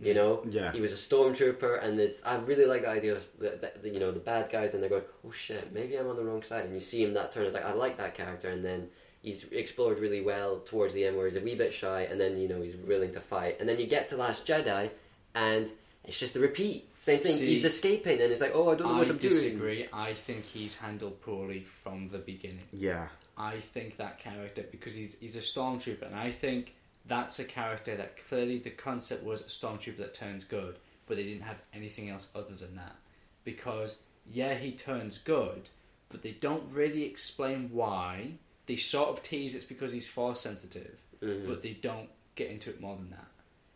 You know, Yeah. he was a stormtrooper, and it's I really like the idea of the, the, the you know the bad guys, and they're going, oh shit, maybe I'm on the wrong side, and you see him that turn. It's like I like that character, and then he's explored really well towards the end, where he's a wee bit shy, and then you know he's willing to fight, and then you get to Last Jedi, and it's just a repeat, same thing. See, he's escaping, and it's like, oh, I don't know I what I'm doing. I disagree. I think he's handled poorly from the beginning. Yeah. I think that character because he's he's a stormtrooper, and I think that's a character that clearly the concept was a stormtrooper that turns good, but they didn't have anything else other than that. Because yeah, he turns good, but they don't really explain why. They sort of tease it's because he's force sensitive, Mhm. but they don't get into it more than that.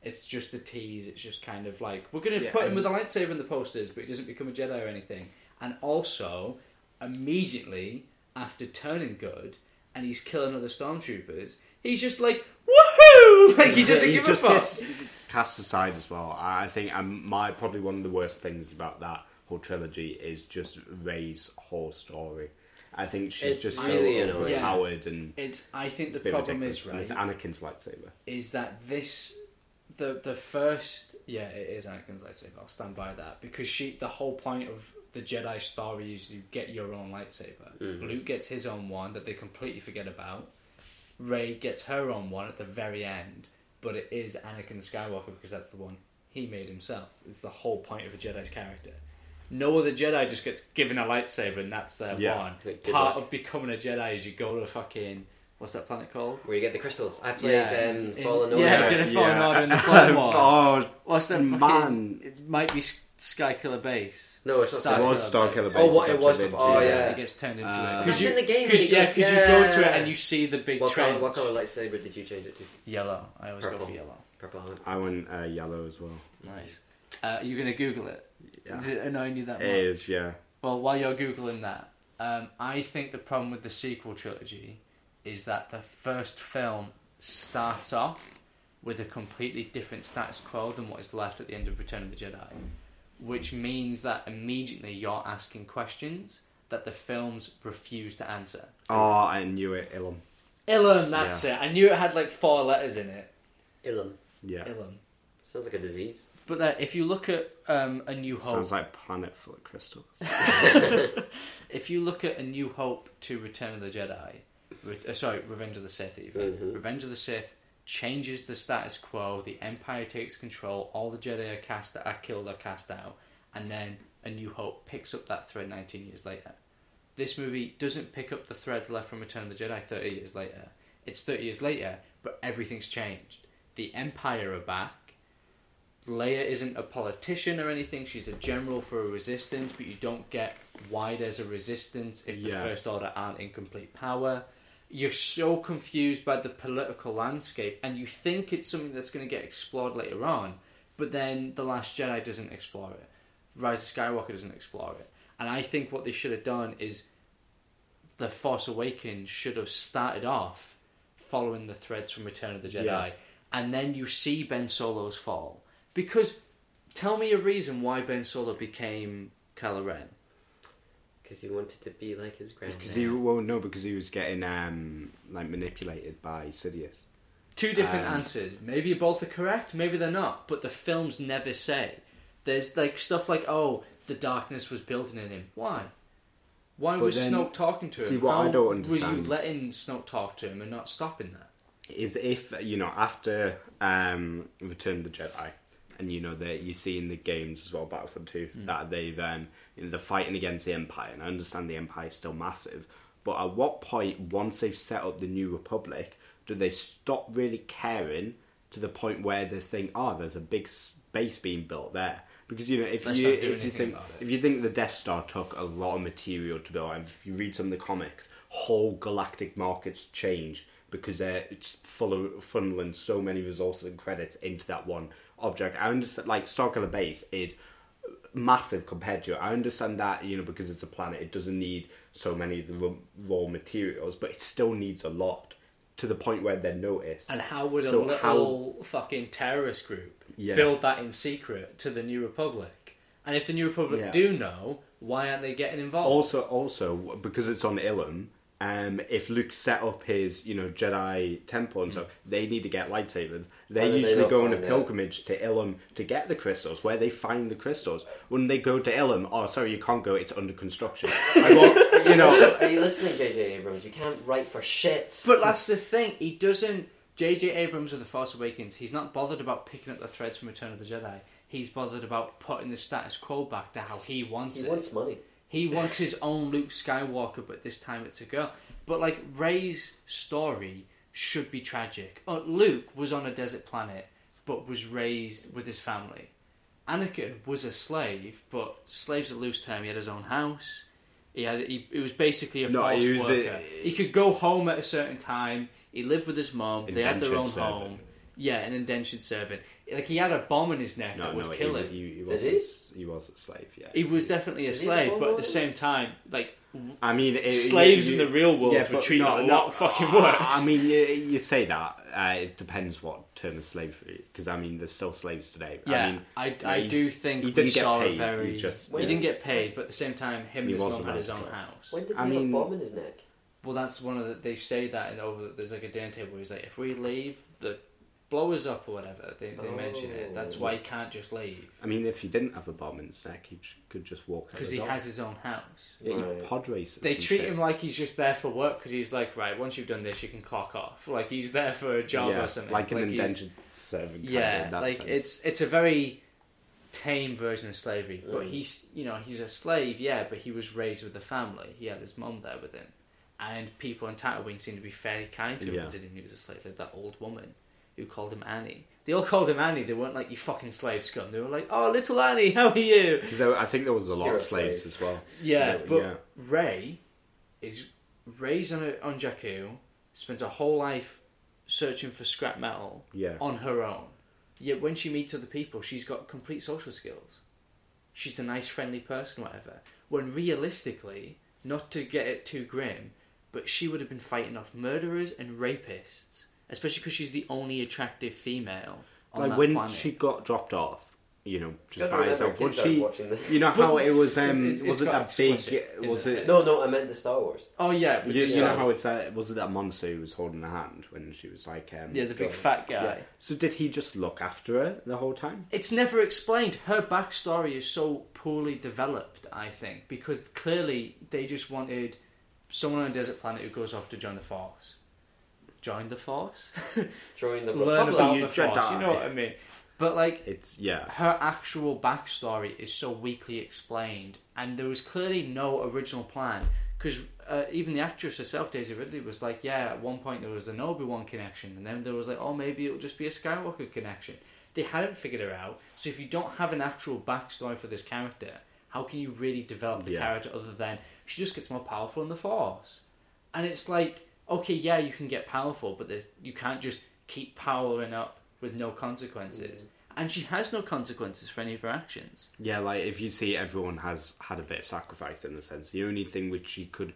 It's just a tease. It's just kind of like we're going to Yeah, put him with a lightsaber in the posters, but he doesn't become a Jedi or anything. And also, immediately after turning good, and he's killing other stormtroopers, he's just like woohoo! *laughs* Like he doesn't he give a fuck. cast aside as well. I think um, my probably one of the worst things about that whole trilogy is just Rey's whole story. I think she's It's just really so overpowered and It's. I think the problem ridiculous. is And right. It's Anakin's lightsaber. is that this the the first yeah it is Anakin's lightsaber. I'll stand by that because she the whole point of the Jedi story is you get your own lightsaber. Mhm. Luke gets his own one that they completely forget about. Rey gets her own one at the very end, but it is Anakin Skywalker because that's the one he made himself. It's the whole point of a Jedi's character. No other Jedi just gets given a lightsaber and that's their Yeah. one. Good- good Part luck. of becoming a Jedi is you go to fucking what's that planet called? Where you get the crystals. I played Yeah, um, in- Fallen Order. yeah, Jedi Fallen Order and the Clone *laughs* Wars. oh, What's that Man. fucking? It might be S- Sky Killer Base. No, it's not Star it was Star Killer Starkiller Base. Base. Oh, what it was turned before- oh, into- yeah. it gets turned into Uh, it. Because you, in the game. cause, when he yeah, because you go to it and you see the big What color, trench. what color lightsaber did you change it to? Yellow. I always go Purple. for yellow. Purple. I went uh, yellow as well. Nice. Uh, you're gonna Google it. Yeah. Is it annoying you that much? It is, yeah. Well, while you're googling that, um, I think the problem with the sequel trilogy is that the first film starts off with a completely different status quo than what is left at the end of Return of the Jedi, which means that immediately you're asking questions that the films refuse to answer. Oh, I knew it, Ilum. Ilum, that's it. I knew it had like four letters in it. Ilum. Yeah. Ilum. Sounds like a disease. But uh, if you look at um, A New Hope, Sounds like a planet full of crystals. *laughs* if you look at A New Hope to Return of the Jedi, Re- uh, sorry, Revenge of the Sith, even Mhm. Revenge of the Sith changes the status quo. The Empire takes control. All the Jedi are cast, are killed, are cast out, and then A New Hope picks up that thread 19 years later. This movie doesn't pick up the threads left from Return of the Jedi 30 years later. It's 30 years later, but everything's changed. The Empire are back. Leia isn't a politician or anything. She's a general for a resistance, but you don't get why there's a resistance if the First Order aren't in complete power. You're so confused by the political landscape, and you think it's something that's going to get explored later on, but then The Last Jedi doesn't explore it. Rise of Skywalker doesn't explore it. And I think what they should have done is The Force Awakens should have started off following the threads from Return of the Jedi, Yeah. and then you see Ben Solo's fall. Because tell me a reason why Ben Solo became Kylo Ren. Because he wanted to be like his granddad. Because he, well, no, because he was getting um, like manipulated by Sidious. Two different Um, answers. Maybe both are correct, maybe they're not. But the films never say. There's like stuff like, oh, the darkness was building in him. Why? Why But was then- Snoke talking to him? see, what I How don't understand. Were you understand- letting Snoke talk to him and not stopping that? Is if you know after um, Return of the Jedi, and you know that you see in the games as well, Battlefront Two, that they've um, you know, they're fighting against the Empire, and I understand the Empire is still massive, but at what point, once they've set up the New Republic, do they stop really caring to the point where they think, oh, there's a big base being built there? Because you know, if Let's you if you think if you think the Death Star took a lot of material to build, and if you read some of the comics, whole galactic markets change because they're it's full of funneling so many resources and credits into that one object. I understand, like Starkiller Base is massive compared to it. I understand that you know because it's a planet, it doesn't need so many of the raw, materials, but it still needs a lot to the point where they're noticed. And how would a So little fucking terrorist group Yeah. build that in secret to the New Republic? And if the New Republic Yeah. do know, why aren't they getting involved? Also, also because it's on Ilum, um, if Luke set up his, you know, Jedi temple and stuff, they need to get lightsabers. They How did they usually go on a find out? pilgrimage to Ilum to get the crystals. Where they find the crystals, when they go to Ilum, oh, sorry, you can't go. It's under construction. I want, *laughs* you know, Are you listening, J.J. Abrams? You can't write for shit. But that's the thing. He doesn't. J.J. Abrams with The Force Awakens, he's not bothered about picking up the threads from Return of the Jedi. He's bothered about putting the status quo back to how he wants He it. He wants money. He wants his own Luke Skywalker, but this time it's a girl. But like Rey's story should be tragic. Oh, Luke was on a desert planet, but was raised with his family. Anakin was a slave, but slave's a loose term. He had his own house. He had he, he was basically a No, forced he was a- worker. he could go home at a certain time. He lived with his mom. They had their own servant. home. Yeah, an indentured servant. Like he had a bomb in his neck no, that would no, kill he, him. he, he, Did was he? Was a slave. Yeah, He was definitely a Did he have a slave, but at the same time, like I mean, it, Slaves you- in the real world yeah, were treated no, a no, lot fucking I- worse. I mean, you, you say that. Uh, it depends what term of slavery, because I mean, there's still slaves today. Yeah, I, mean, I, I do think he didn't get paid. very. He just he didn't get paid, but at the same time, him and his was mom had his own go. house. When did he I have mean- a bomb in his neck? Well, that's one of the. They say that, and over there's like a dinner table where he's like, if we leave, the blow us up or whatever. They, they mention it. That's why he can't just leave I mean, if he didn't have a bomb in his neck, he j- could just walk. out because he door. has his own house. Yeah, Right. pod races. They treat shit. him like he's just there for work because he's like, right, once you've done this, you can clock off. Like he's there for a job yeah, or something. like an he's- indentured servant. kind of Yeah, in that like sense. it's it's a very tame version of slavery. But Mm. he's you know he's a slave, yeah, but he was raised with a family. He had his mum there with him, and people in Tatooine seem to be fairly kind to him Yeah. considering he was a slave. Like that old woman who called him Annie. They all called him Annie. They weren't like you fucking slave scum. They were like, oh little Annie, *laughs* how are you? 'Cause there- I think there was a lot You're of a slaves slave. as well. Yeah, Yeah, but yeah. Rey is raised on a, on Jakku, spends her whole life searching for scrap metal Yeah, on her own. Yet when she meets other people, she's got complete social skills. She's a nice, friendly person, whatever. When realistically, not to get it too grim, but she would have been fighting off murderers and rapists especially because she's the only attractive female on like that when planet. she got dropped off, you know, just by herself. Was she? You know how *laughs* it was? Um, It- was it got that big? Was it? thing. No, no, I meant the Star Wars. oh yeah, but You, this you know guy- how it's uh, was it that monster who was holding her hand when she was like um, yeah, the big going- fat guy. Yeah. So did he just look after her the whole time? It's never explained. Her backstory is so poorly developed, I think, because clearly they just wanted someone on a desert planet who goes off to join the Force. Join the Force? *laughs* Join the Learn about the Force, Jedi. you know what I mean? But, like, It's yeah. her actual backstory is so weakly explained, and there was clearly no original plan. Because uh, even the actress herself, Daisy Ridley, was like, "Yeah, at one point there was an Obi Wan connection, and then there was like, oh, maybe it'll just be a Skywalker connection." They hadn't figured her out. So if you don't have an actual backstory for this character, how can you really develop the Yeah. character other than she just gets more powerful in the Force? And it's like, okay, yeah, you can get powerful, but you can't just keep powering up with no consequences. Mm. And she has no consequences for any of her actions. Yeah, like if you see everyone has had a bit of sacrifice in a sense. The only thing which she could,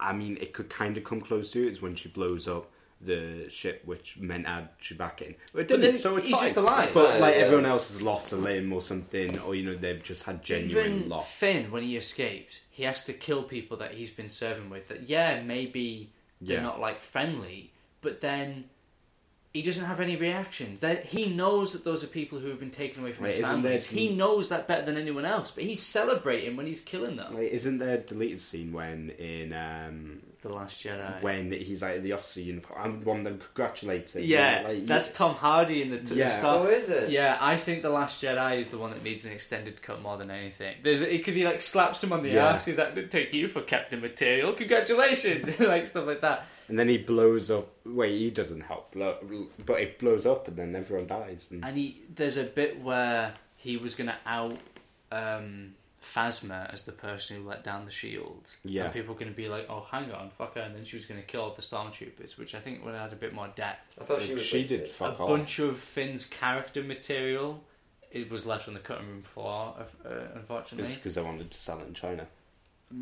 I mean, it could kind of come close to is when she blows up the ship, which meant add Chewbacca in. But it didn't, then so it's he's fine. just alive. But like yeah. everyone else has lost a limb or something, or you know they've just had genuine Even loss. Finn, when he escapes, he has to kill people that he's been serving with. That yeah, maybe they're Yeah. not like friendly, but then he doesn't have any reactions. That he knows that those are people who have been taken away from Wait, his isn't families. He knows that better than anyone else, but he's celebrating when he's killing them. Like, isn't there a deleted scene when in um, the Last Jedi. when he's like in the officer uniform? I'm the one that congratulates him. yeah, like, that's Tom Hardy in the, to Yeah. the start. Oh, is it? Yeah, I think the Last Jedi is the one that needs an extended cut more than anything. There's because he like slaps him on the Yeah. ass. He's like, take you for Captain Material. Congratulations!" *laughs* like stuff like that. And then he blows up. Wait, he doesn't help, blow, but it blows up, and then everyone dies. And, And he there's a bit where he was gonna out um, Phasma as the person who let down the shield. Yeah. and people were gonna be like, "Oh, hang on, fuck her," and then she was gonna kill all the stormtroopers, which I think would add a bit more depth. I thought she was. she did fuck a off. bunch of Finn's character material. It was left on the cutting room floor, uh, unfortunately. because they wanted to sell it in China.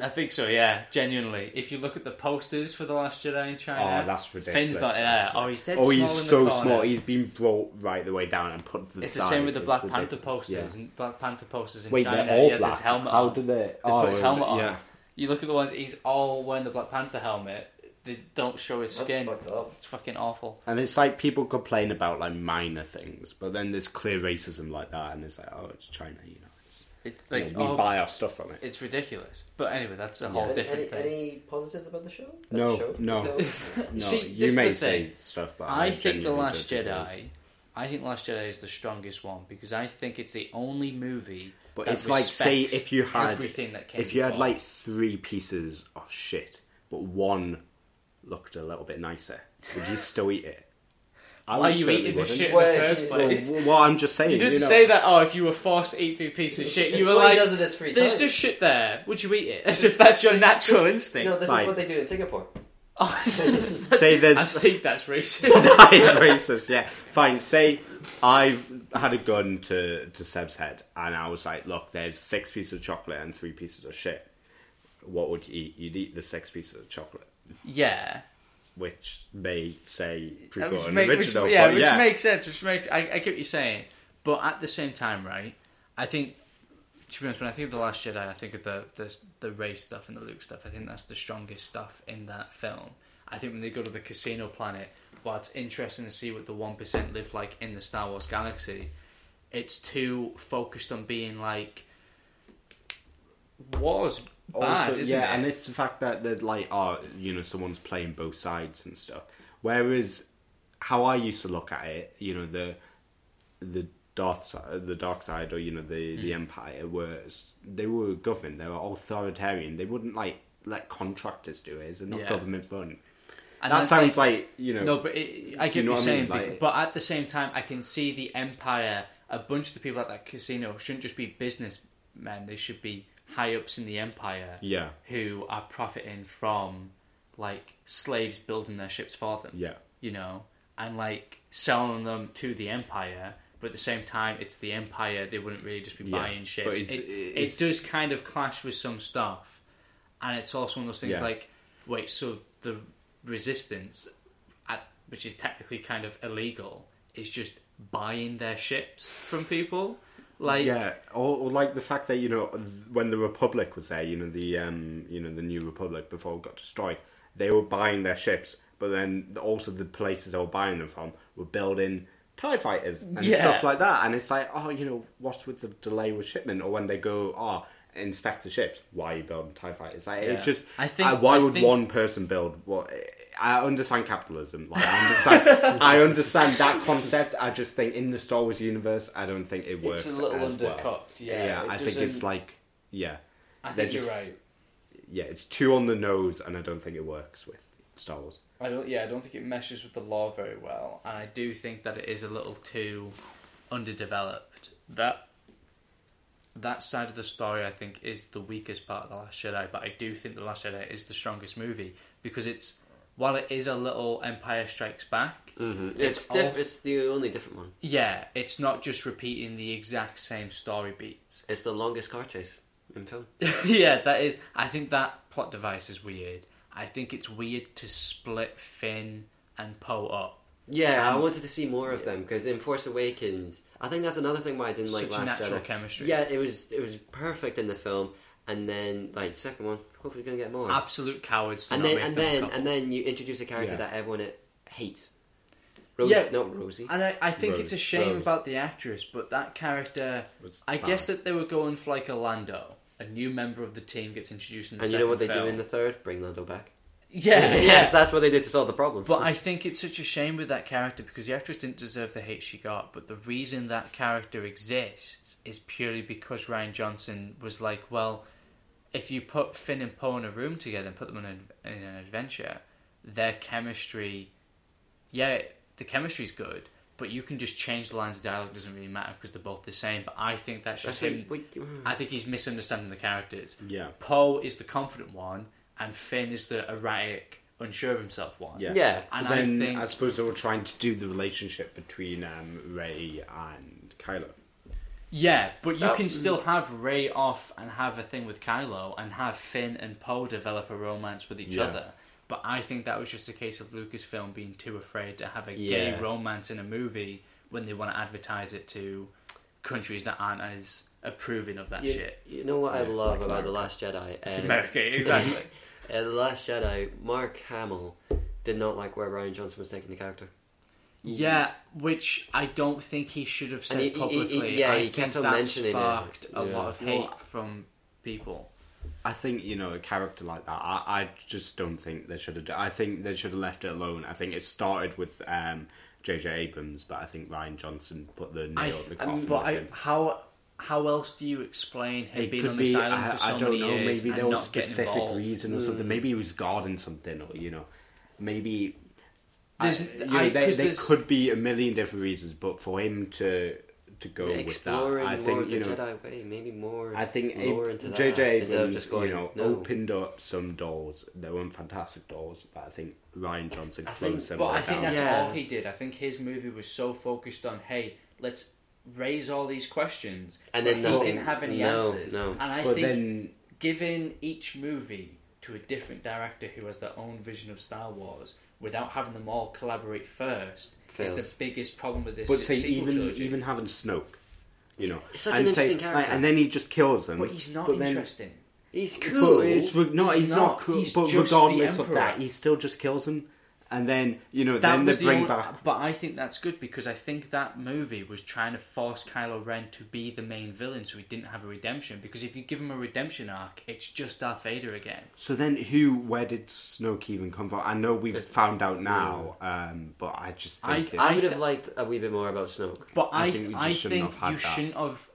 I think so, yeah, genuinely. If you look at the posters for The Last Jedi in China, Oh, that's ridiculous. Finn's not there. That's- Oh, he's dead Oh, small he's in the so corner. small. He's been brought right the way down and put to the It's side. the same with the It's Black Panther ridiculous, posters. yeah. And Black Panther posters in Wait, China, they're all he has black. his helmet How on. do they? They oh, put his oh, helmet on. yeah. You look at the ones, he's all wearing the Black Panther helmet. They don't show his That's skin. fucked up. It's fucking awful. And it's like people complain about like minor things, but then there's clear racism like that, and it's like, oh, it's China, you know. It's, It's you know, we oh, buy our stuff from it. it's ridiculous. But anyway, that's a Yeah. whole Any, different any, thing. any positives about the show? About No, the show? no. So- *laughs* No, See, you may say stuff, but I think The Last don't think it Jedi. I think Last Jedi is the strongest one because I think it's the only movie. But that it's like, say, if you had everything that came if you had like three pieces of shit, but one looked a little bit nicer, would you still eat it? I Why are you eating the wouldn't. shit in the first place? Well, well, I'm just saying. You didn't know. say that. Oh, if you were forced to eat through a piece of shit, It's you were what he like, does in his free "There's time. just shit there. Would you eat it?" *laughs* As if that's your natural instinct. No, this Fine. is what they do in Singapore. *laughs* Say there's I think that's racist. *laughs* that is racist. Yeah, fine. Say I've had a gun to to Seb's head, and I was like, "Look, there's six pieces of chocolate and three pieces of shit. What would you eat? You'd eat the six pieces of chocolate." yeah, Which may say prequel which and make- which- original, yeah, but which yeah. makes sense. Which make I, I get what you're saying, but at the same time, right? I think to be honest, when I think of the Last Jedi, I think of the the the race stuff and the Luke stuff. I think that's the strongest stuff in that film. I think when they go to the casino planet, while it's interesting to see what the one percent live like in the Star Wars galaxy, it's too focused on being like war's bad, Also, yeah, it? and it's the fact that that like, oh, you know, someone's playing both sides and stuff. Whereas, how I used to look at it, you know, the the dark side, the dark side, or you know, the Hmm. the empire was they were government, they were authoritarian. They wouldn't like let contractors do it. It's not Yeah. government run. And that sounds they- like you know. No, but it, I get You know what you're what I mean? Like- but at the same time, I can see the empire. A bunch of the people at that casino shouldn't just be businessmen; they should be high ups in the empire yeah, who are profiting from like slaves building their ships for them. yeah, You know, and like selling them to the empire. But at the same time, it's the empire. They wouldn't really just be Yeah, buying ships. but it's- it, it's- it does kind of clash with some stuff, and it's also one of those things Yeah. like, wait, so the resistance at which is technically kind of illegal, is just buying their ships from people. Like, yeah, or, or like the fact that you know when the Republic was there, you know the um, you know the New Republic before it got destroyed, they were buying their ships, but then also the places they were buying them from were building Tie fighters and Yeah. stuff like that, and it's like, oh, you know, what's with the delay with shipment, or when they go, oh, inspect the ships, why are you building Tie fighters? Like, Yeah. it's just, I think- uh, why I would think- one person build what? I understand capitalism. Like, I understand. I understand that concept. I just think in the Star Wars universe, I don't think it works. it's a little as well. undercooked. Yeah, Yeah, I think it's like, yeah, I think you're right. yeah, it's too on the nose, and I don't think it works with Star Wars. I don't. Yeah, I don't think it meshes with the law very well, and I do think that it is a little too underdeveloped. That that side of the story, I think, is the weakest part of the Last Jedi. But I do think the Last Jedi is the strongest movie because it's while it is a little Empire Strikes Back. hmm It's It's all- it's the only different one. Yeah, it's not just repeating the exact same story beats. It's the longest car chase in film. *laughs* yeah, that is. I think that plot device is weird. I think it's weird to split Finn and Poe up. Yeah, I Um, wanted to see more of them because in Force Awakens, I think that's another thing why I didn't like Such Last natural Jedi. chemistry. Yeah, it was it was perfect in the film, and then like second one, hopefully you're gonna get more. Absolute cowards. To and not then make and them a then couple. and then you introduce a character Yeah. that everyone hates. Rose, Yeah. not Rosie. And I, I think it's a Rose- shame Rose. about the actress, but that character. Was I bad. guess that they were going for like a Lando. A new member of the team gets introduced in the And you know what they second do in the third? Bring Lando back. *laughs* Yeah, yeah. *laughs* yes, that's what they did to solve the problem. But I think it's such a shame with that character because the actress didn't deserve the hate she got. But the reason that character exists is purely because Rian Johnson was like, well, if you put Finn and Poe in a room together and put them in an, in an adventure, their chemistry, yeah, the chemistry's good. But you can just change the lines of dialogue. It doesn't really matter because they're both the same. But I think that's that's just what, him. what, I think he's misunderstanding the characters. Yeah. Poe is the confident one, and Finn is the erratic, unsure of himself one. Yeah. Yeah. And But then I think I suppose they were trying to do the relationship between um, Rey and Kylo. Yeah, but you That- can still have Rey off and have a thing with Kylo and have Finn and Poe develop a romance with each Yeah. other. But I think that was just a case of Lucasfilm being too afraid to have a Yeah. gay romance in a movie when they want to advertise it to countries that aren't as approving of that you, shit. you know what I Yeah, love like about the Last Jedi? *laughs* Um, America, *laughs* exactly. uh, the Last Jedi, Mark Hamill did not like where Rian Johnson was taking the character. Yeah, which I don't think he should have said he- he- he- publicly. yeah, I he think kept on that mentioning it. sparked a Yeah. lot of hate Well, from people. I think you know a character like that. I, I just don't think they should have. I think they should have left it alone. I think it started with um, J.J. Abrams, but I think Rian Johnson put the nail I, at the I mean, coffin. but with I, him. how how else do you explain him It being could on be. this island I, for so I don't many know. years Maybe and there was not getting specific involved? reason or something. Maybe he was guarding something, or you know, maybe. There's- I, you know, I- there, 'cause there there's- could be a million different reasons, but for him to to go with that, I think you know. Jedi way, maybe more. I think lore Ab- into J.J. Abrams, just going, you know, no. opened up some doors. They weren't fantastic doors, but I think Rian Johnson I think- closed them But all I think down. that's Yeah. all he did. I think his movie was so focused on, hey, let's raise all these questions, And but then he nothing. didn't have any No, answers. no. And I but think then giving each movie to a different director who has their own vision of Star Wars without having them all collaborate first is the biggest problem with this But say even trilogy. even having Snoke, you know, He's such and an say, interesting character. and then he just kills them. but he's not but then- interesting. He's But cool. it's re- no, He's he's, not. not. cool. He's but just the regardless of that, he still just kills them, and then you know, That then was they the bring only, back. but I think that's good because I think that movie was trying to force Kylo Ren to be the main villain, so he didn't have a redemption. Because if you give him a redemption arc, it's just Darth Vader again. So then, who? Where did Snoke even come from? I know we've found out now, um, but I just think I- I would have liked a wee bit more about Snoke. But I I, think we I shouldn't think have had you that. shouldn't have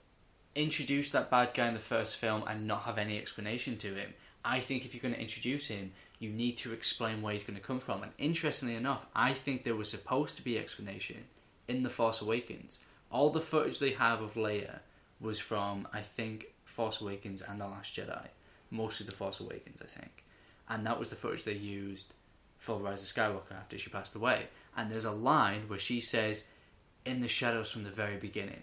introduced that bad guy in the first film and not have any explanation to him. I think if you're going to introduce him, you need to explain where he's going to come from. And interestingly enough, I think there was supposed to be explanation in The Force Awakens. All the footage they have of Leia was from, I think, Force Awakens and The Last Jedi. Mostly The Force Awakens, I think. And that was the footage they used for Rise of Skywalker after she passed away. And there's a line where she says, in the shadows from the very beginning.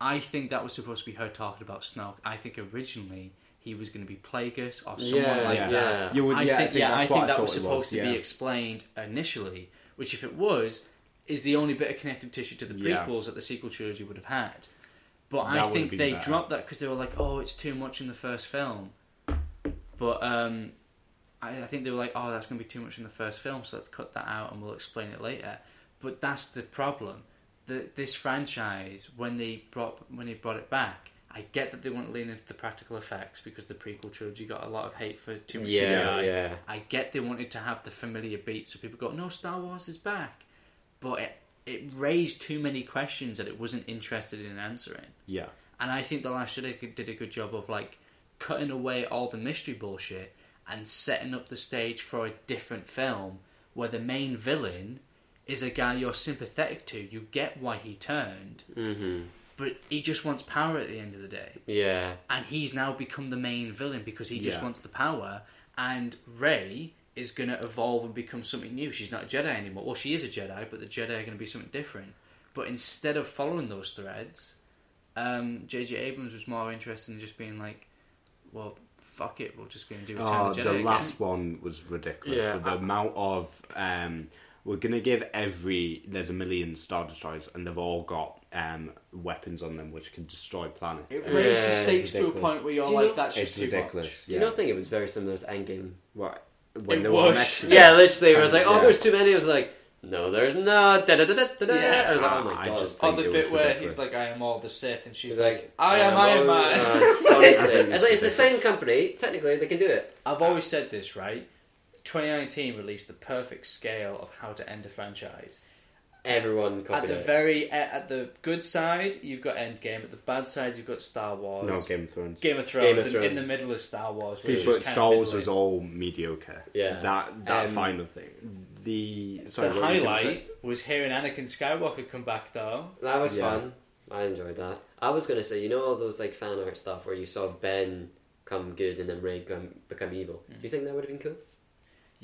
I think that was supposed to be her talking about Snoke. I think originally he was going to be Plagueis or someone Yeah, like yeah. that. You would- I yeah, I think, think yeah, I think that was supposed was, to yeah. be explained initially. which, if it was, is the only bit of connective tissue to the prequels that the sequel trilogy would have had. But That I think they better. dropped that because they were like, "Oh, it's too much in the first film." But um, I, I think they were like, "Oh, that's going to be too much in the first film, so let's cut that out and we'll explain it later." But that's the problem. The, this franchise, when they brought when they brought it back, I get that they want to lean into the practical effects because the prequel trilogy got a lot of hate for too much Yeah, CGI. yeah. I get they wanted to have the familiar beat, so people go, "No, Star Wars is back," but it it raised too many questions that it wasn't interested in answering. Yeah. And I think The Last Jedi did a good job of like cutting away all the mystery bullshit and setting up the stage for a different film where the main villain is a guy you're sympathetic to. You get why he turned, hmm but he just wants power at the end of the day. Yeah. And he's now become the main villain because he just Yeah. wants the power. And Rey is going to evolve and become something new. She's not a Jedi anymore. Well, she is a Jedi, but the Jedi are going to be something different. But instead of following those threads, um, J.J. Abrams was more interested in just being like, well, fuck it, we're just going to do Return Oh, of the the Jedi again. last one was ridiculous. Yeah, with the I- amount of um, we're gonna give every there's a million star destroyers and they've all got um, weapons on them which can destroy planets. It It's raised the stakes to a ridiculous. point where you're Do you like, know- that's just It's too ridiculous. much. Do you not think it was very similar to Endgame? What? When It they were was. next to Yeah, them. literally. It was like, oh, Yeah. there's too many. It was like, no, there's not. Da, da, da, da, da, da. Yeah. I was like, oh I my god. just On think the it bit was where ridiculous. he's like, I am all the Sith, and she's He's like, like, I am Iron Man. uh, I honestly, *laughs* it's like it's the same company. Technically, they can do it. I've always said this, right? 2019 released the perfect scale of how to end a franchise. Everyone At the it. very at the good side, you've got Endgame. At the bad side, you've got Star Wars. No Game of Thrones. Game of Thrones, Game of and Thrones. in the middle of Star Wars. See, which is but kind of Star Wars middling. was all mediocre. Yeah. That that Um, final thing. The sorry, the what were you gonna say? highlight was hearing Anakin Skywalker come back, though. That was Yeah. fun. I enjoyed that. I was gonna say, you know, all those like fan art stuff where you saw Ben come good and then Rey come, become evil. Hmm. Do you think that would have been cool?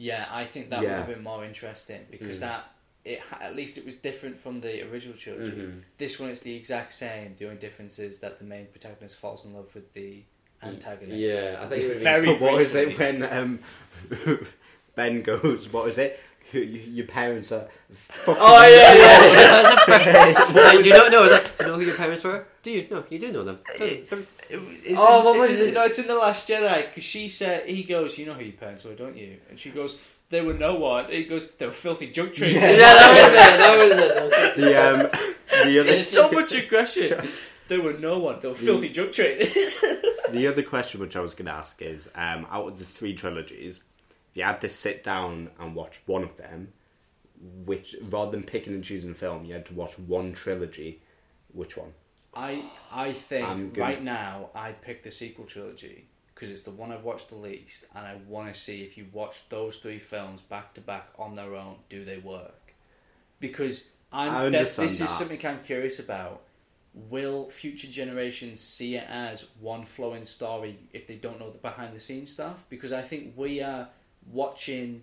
Yeah, I think that Yeah. would have been more interesting because Mm. that it at least it was different from the original trilogy. Mhm. This one, it's the exact same. The only difference is that the main protagonist falls in love with the antagonist. Yeah, I think it would have Very been. *laughs* what is it when um, *laughs* Ben goes? What is it? Your, your parents are. fucking Oh yeah, yeah, yeah. *laughs* That's a do you not know? It's like, do you know who your parents were? Do you? No, you do know them. It's Oh, in, what it's was in, it? No, it's in the Last Jedi because she said he goes, "You know who your parents were, don't you?" And she goes, "They were no one." He goes, "They were filthy junk traders." Yeah, that was it. That was it. *laughs* The um, the other There's so much *laughs* aggression. They were no one. They were filthy junk traders. *laughs* the other question which I was going to ask is, um, out of the three trilogies, if you had to sit down and watch one of them, which rather than picking and choosing a film, you had to watch one trilogy, which one? I I think gonna- right now I'd pick the sequel trilogy because it's the one I've watched the least, and I want to see if you watch those three films back to back on their own, do they work? Because I'm I this is something I'm curious about. Will future generations see it as one flowing story if they don't know the behind the scenes stuff? Because I think we are watching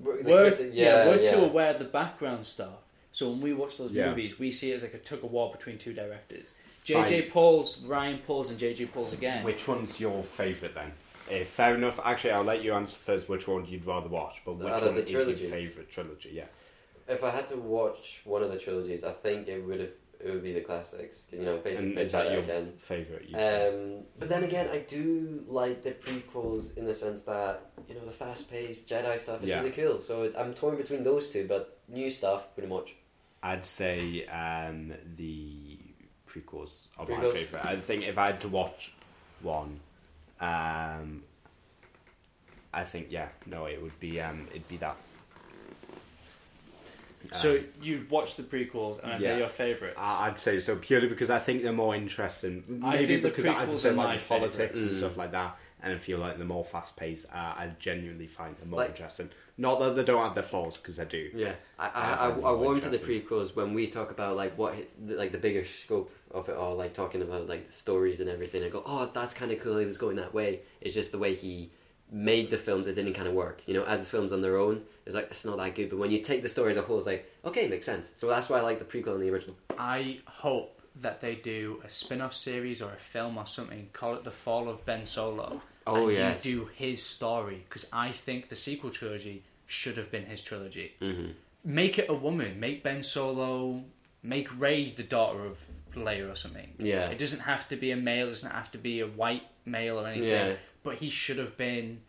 We're, kids- yeah, we're too aware of the background stuff. So when we watch those Yeah. movies, we see it as like a tug of war between two directors. Fine. JJ Pauls, Ryan Pauls, and JJ Pauls again. Which one's your favourite then? Uh, fair enough. Actually, I'll let you answer first. Which one you'd rather watch? But which Out one the is your favourite trilogy? Yeah. If I had to watch one of the trilogies, I think it would have it would be the classics. You know, basically And is that your again. favourite? Um, but then again, I do like the prequels in the sense that you know the fast-paced Jedi stuff is Yeah. really cool. So it's, I'm torn between those two, but new stuff pretty much. I'd say um, the prequels are my Prequels? favourite. I think if I had to watch one, um, I think yeah, no, it would be um, it'd be that. so Um, you've watched the prequels, and are yeah. they your favourites? I- I'd say so purely because I think they're more interesting. I Maybe think the because I prequels understand are like my the politics favourites. and stuff like that, and I feel like they're more fast paced. Uh, I genuinely find them more Like- interesting. Not that they don't have their flaws, because they do. Yeah, I I I, I, I warm to the prequels when we talk about like what the- like the bigger scope of it all, like talking about like the stories and everything. I go, oh, that's kind of cool. He was going that way. It's just the way he made the films. It didn't kind of work. You know, as the films on their own, it's like it's not that good. But when you take the story as a whole, it's like okay, makes sense. So that's why I like the prequel and the original. I hope that they do a spin-off series or a film or something. Call it the Fall of Ben Solo. Oh, and yes. you do his story because I think the sequel trilogy should have been his trilogy. Mm-hmm. make it a woman. Make Ben Solo. Make Rey the daughter of Leia or something. Yeah. It doesn't have to be a male. It doesn't have to be a white male or anything. Yeah. But he should have been.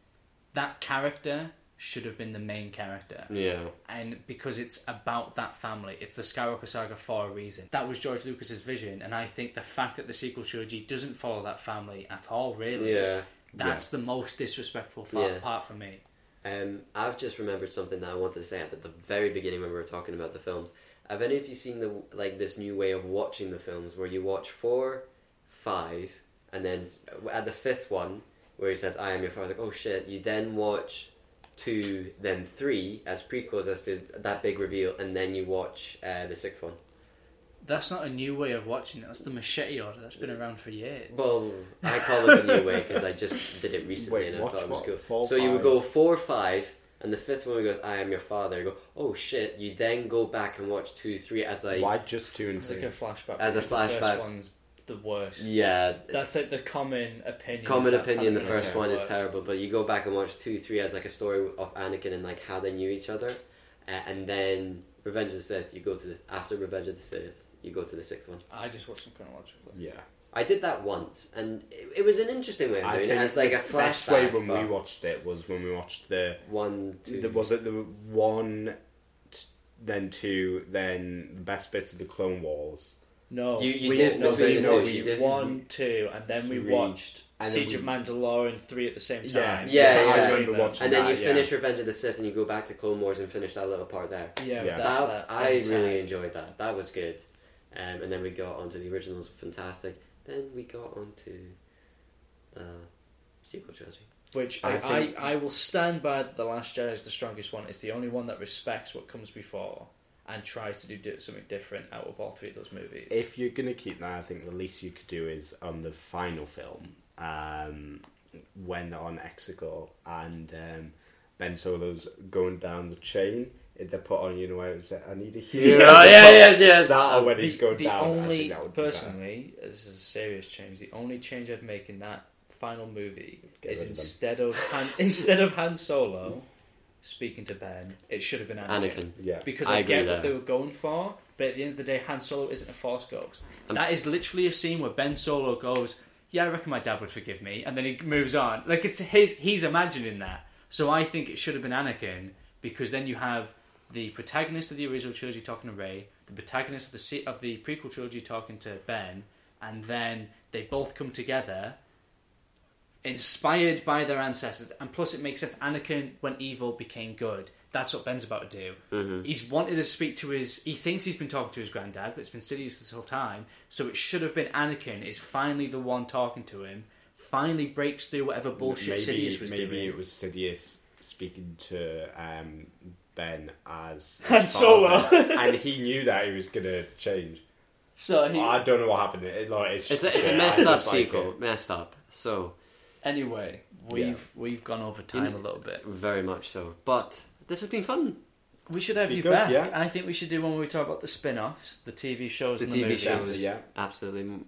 That character should have been the main character. Yeah. And because it's about that family, it's the Skywalker saga for a reason. That was George Lucas's vision, and I think the fact that the sequel trilogy doesn't follow that family at all, really, Yeah. that's the most disrespectful fa- Yeah. part for me. Um, I've just remembered something that I wanted to say at the very beginning when we were talking about the films. Have any of you seen the like this new way of watching the films where you watch four, five, and then at the fifth one where he says "I am your father"? Like, oh shit! You then watch two, then three as prequels as to that big reveal, and then you watch uh, the sixth one. That's not a new way of watching it. That's the machete order. That's been around for years. Well, I call it a new way because I just did it recently Wait, and I thought it was what? cool. Four, so you would go four, five, and the fifth one goes, "I am your father." You go, "Oh shit!" You then go back and watch two, three as like, Why just two and It's like three? a flashback. As a because The flashback. first one's the worst. yeah. That's like the common opinion. Common opinion, the first one is worst. terrible, but you go back and watch two, three as like a story of Anakin and like how they knew each other, uh, and then Revenge of the Sith. You go to the after Revenge of the Sith. You go to the sixth one. I just watched them chronologically. Yeah. I did that once, and it, it was an interesting way of I doing it think as like a the best way flashback. when we watched it was when we watched the one, two, The, was it the one, t- then two, then the best bits of the Clone Wars? No, You- you we, did no, between we, the two, we you did- one, two, and then we Three. watched And Siege we- of Mandalore three at the same time. Yeah, yeah, I yeah. remember watching And then that, you yeah. finish Revenge of the Sith and you go back to Clone Wars and finish that little part there. Yeah, Yeah. That, That, that I end really enjoyed that. That was good. Um, and then we got onto the originals, fantastic. Then we got onto uh, sequel trilogy. Which I I, I, think- I, will stand by that the Last Jedi is the strongest one. It's the only one that respects what comes before and tries to do something different out of all three of those movies. If you're gonna keep that, I think the least you could do is on the final film, um, when they're on Exegol and um, Ben Solo's going down the chain. They put on, you know, it was, I need a hero. Oh, *laughs* yeah, yes, yes. That or when the, he's going the down. I only think that would be personally, this is a serious change. The only change I'd make in that final movie Get is rid of instead of Han, *laughs* instead of Han Solo speaking to Ben, it should have been Anakin. Anakin. Yeah. Because I I, agree get with what that. they were going for, but at the end of the day, Han Solo isn't a Force ghost. Um, that is literally a scene where Ben Solo goes, "Yeah, I reckon my dad would forgive me," and then he moves on. Like it's his, he's imagining that. So I think it should have been Anakin because then you have the protagonist of the original trilogy talking to Rey, the protagonist of the of the prequel trilogy talking to Ben, and then they both come together. Inspired by their ancestors, and plus it makes sense. Anakin, when evil, became good. That's what Ben's about to do. Mm-hmm. He's wanted to speak to his. He thinks he's been talking to his granddad, but it's been Sidious this whole time. So it should have been Anakin is finally the one talking to him. Finally breaks through whatever bullshit maybe, Sidious was maybe doing. Maybe it was Sidious speaking to um, Ben as Han his Solo. *laughs* and he knew that he was gonna change. So he, I don't know what happened. It, like, it's, It's a, it's a I messed up just like sequel. it. Messed up. So, anyway, we've we've gone over time a little bit. very much so. But this has been fun. We should have Be you good, back. yeah. I think we should do one where we talk about the spin-offs, the TV shows, The and the TV movies. shows. Yeah, Absolutely.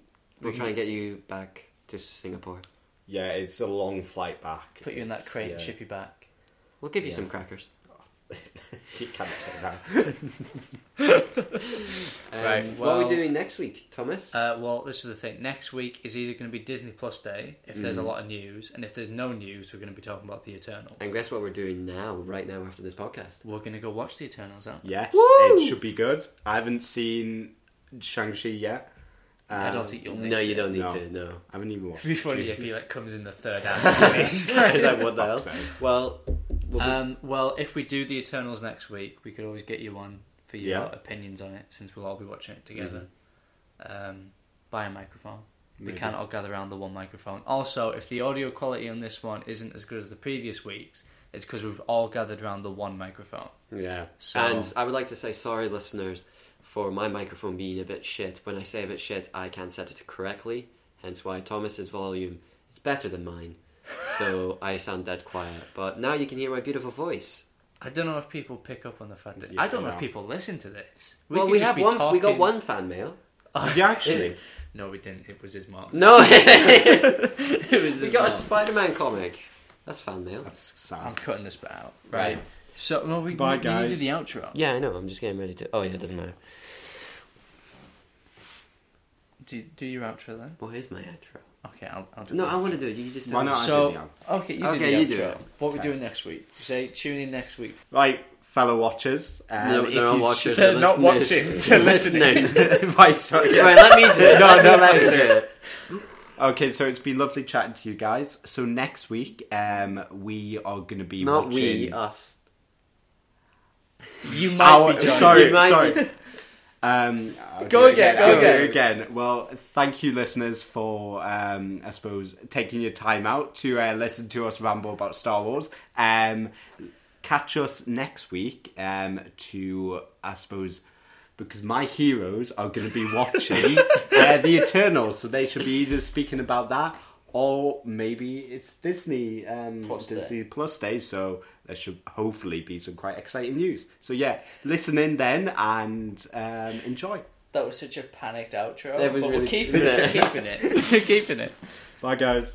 We'll try and get you back to Singapore. yeah, it's a long flight back. Put you in that It's- crate yeah. and ship you back. We'll give you Yeah. some crackers. You can't say that. Um, Right, what are we doing next week, Thomas? Uh, well, this is the thing. Next week is either going to be Disney Plus Day if there's Mm. a lot of news, and if there's no news, we're going to be talking about the Eternals. and guess what we're doing now, right now, after this podcast? We're going to go watch the Eternals, aren't we? Yes, Woo! it should be good. I haven't seen Shang Chi yet. I don't Um, think you'll need No, to. you don't need No. to. No. I haven't even watched. It'd be funny if he like comes in the third *laughs* act. *laughs* and he's like- what the hell? Well, we'll be- um, well, if we do the Eternals next week, we could always get you on for your Yeah. opinions on it, since we'll all be watching it together. Mm-hmm. Um, buy a microphone. We can't all gather around the one microphone. Also, if the audio quality on this one isn't as good as the previous weeks, it's because we've all gathered around the one microphone. yeah. So- And I would like to say sorry, listeners, for my microphone being a bit shit. When I say a bit shit, I can't set it correctly. Hence why Thomas's volume is better than mine. *laughs* So I sound dead quiet. But now you can hear my beautiful voice. I don't know if people pick up on the fact that Yeah, I don't know if no. people listen to this. well, could we just have be one. We got talking- one fan mail. *laughs* Did you actually? *laughs* No, we didn't. It was his mom. No, it was we his got a mom. Spider-Man comic. That's fan mail. That's sad. I'm sad. cutting this bit out. Right. So, well, we, Bye, we, we need to guys. do the outro. Yeah, I know. I'm just getting ready to. Oh yeah, it doesn't matter. Do, do your outro then. Well, here's my outro? Okay, I'll, I'll do it. No, I want to do it. You just Why not? I So, do the okay, you do Okay, the you outro. do it. What we Okay. doing next week? Say, tune in next week. Right, fellow watchers. Um, No, if they're not you watchers. They're They're not listeners. watching, *laughs* they're listening. *laughs* right, sorry. right, let me do it. *laughs* No, no, let me me do do it. Okay, so it's been lovely chatting to you guys. So next week, um, we are going to be Not watching. we, us. You might Our- be joining. sorry, You might sorry. Um, Go again, go again. again. Well, thank you, listeners, for um, I suppose taking your time out to uh, listen to us ramble about Star Wars. Um, catch us next week um, to I suppose because my heroes are going to be watching *laughs* uh, the Eternals, so they should be either speaking about that or maybe it's Disney um, Plus Day. Disney Plus Day. So there should hopefully be some quite exciting news. So yeah, listen in then and um, enjoy. That was such a panicked outro. It was but really- we're keeping it. We're keeping it. We're keeping it. Bye guys.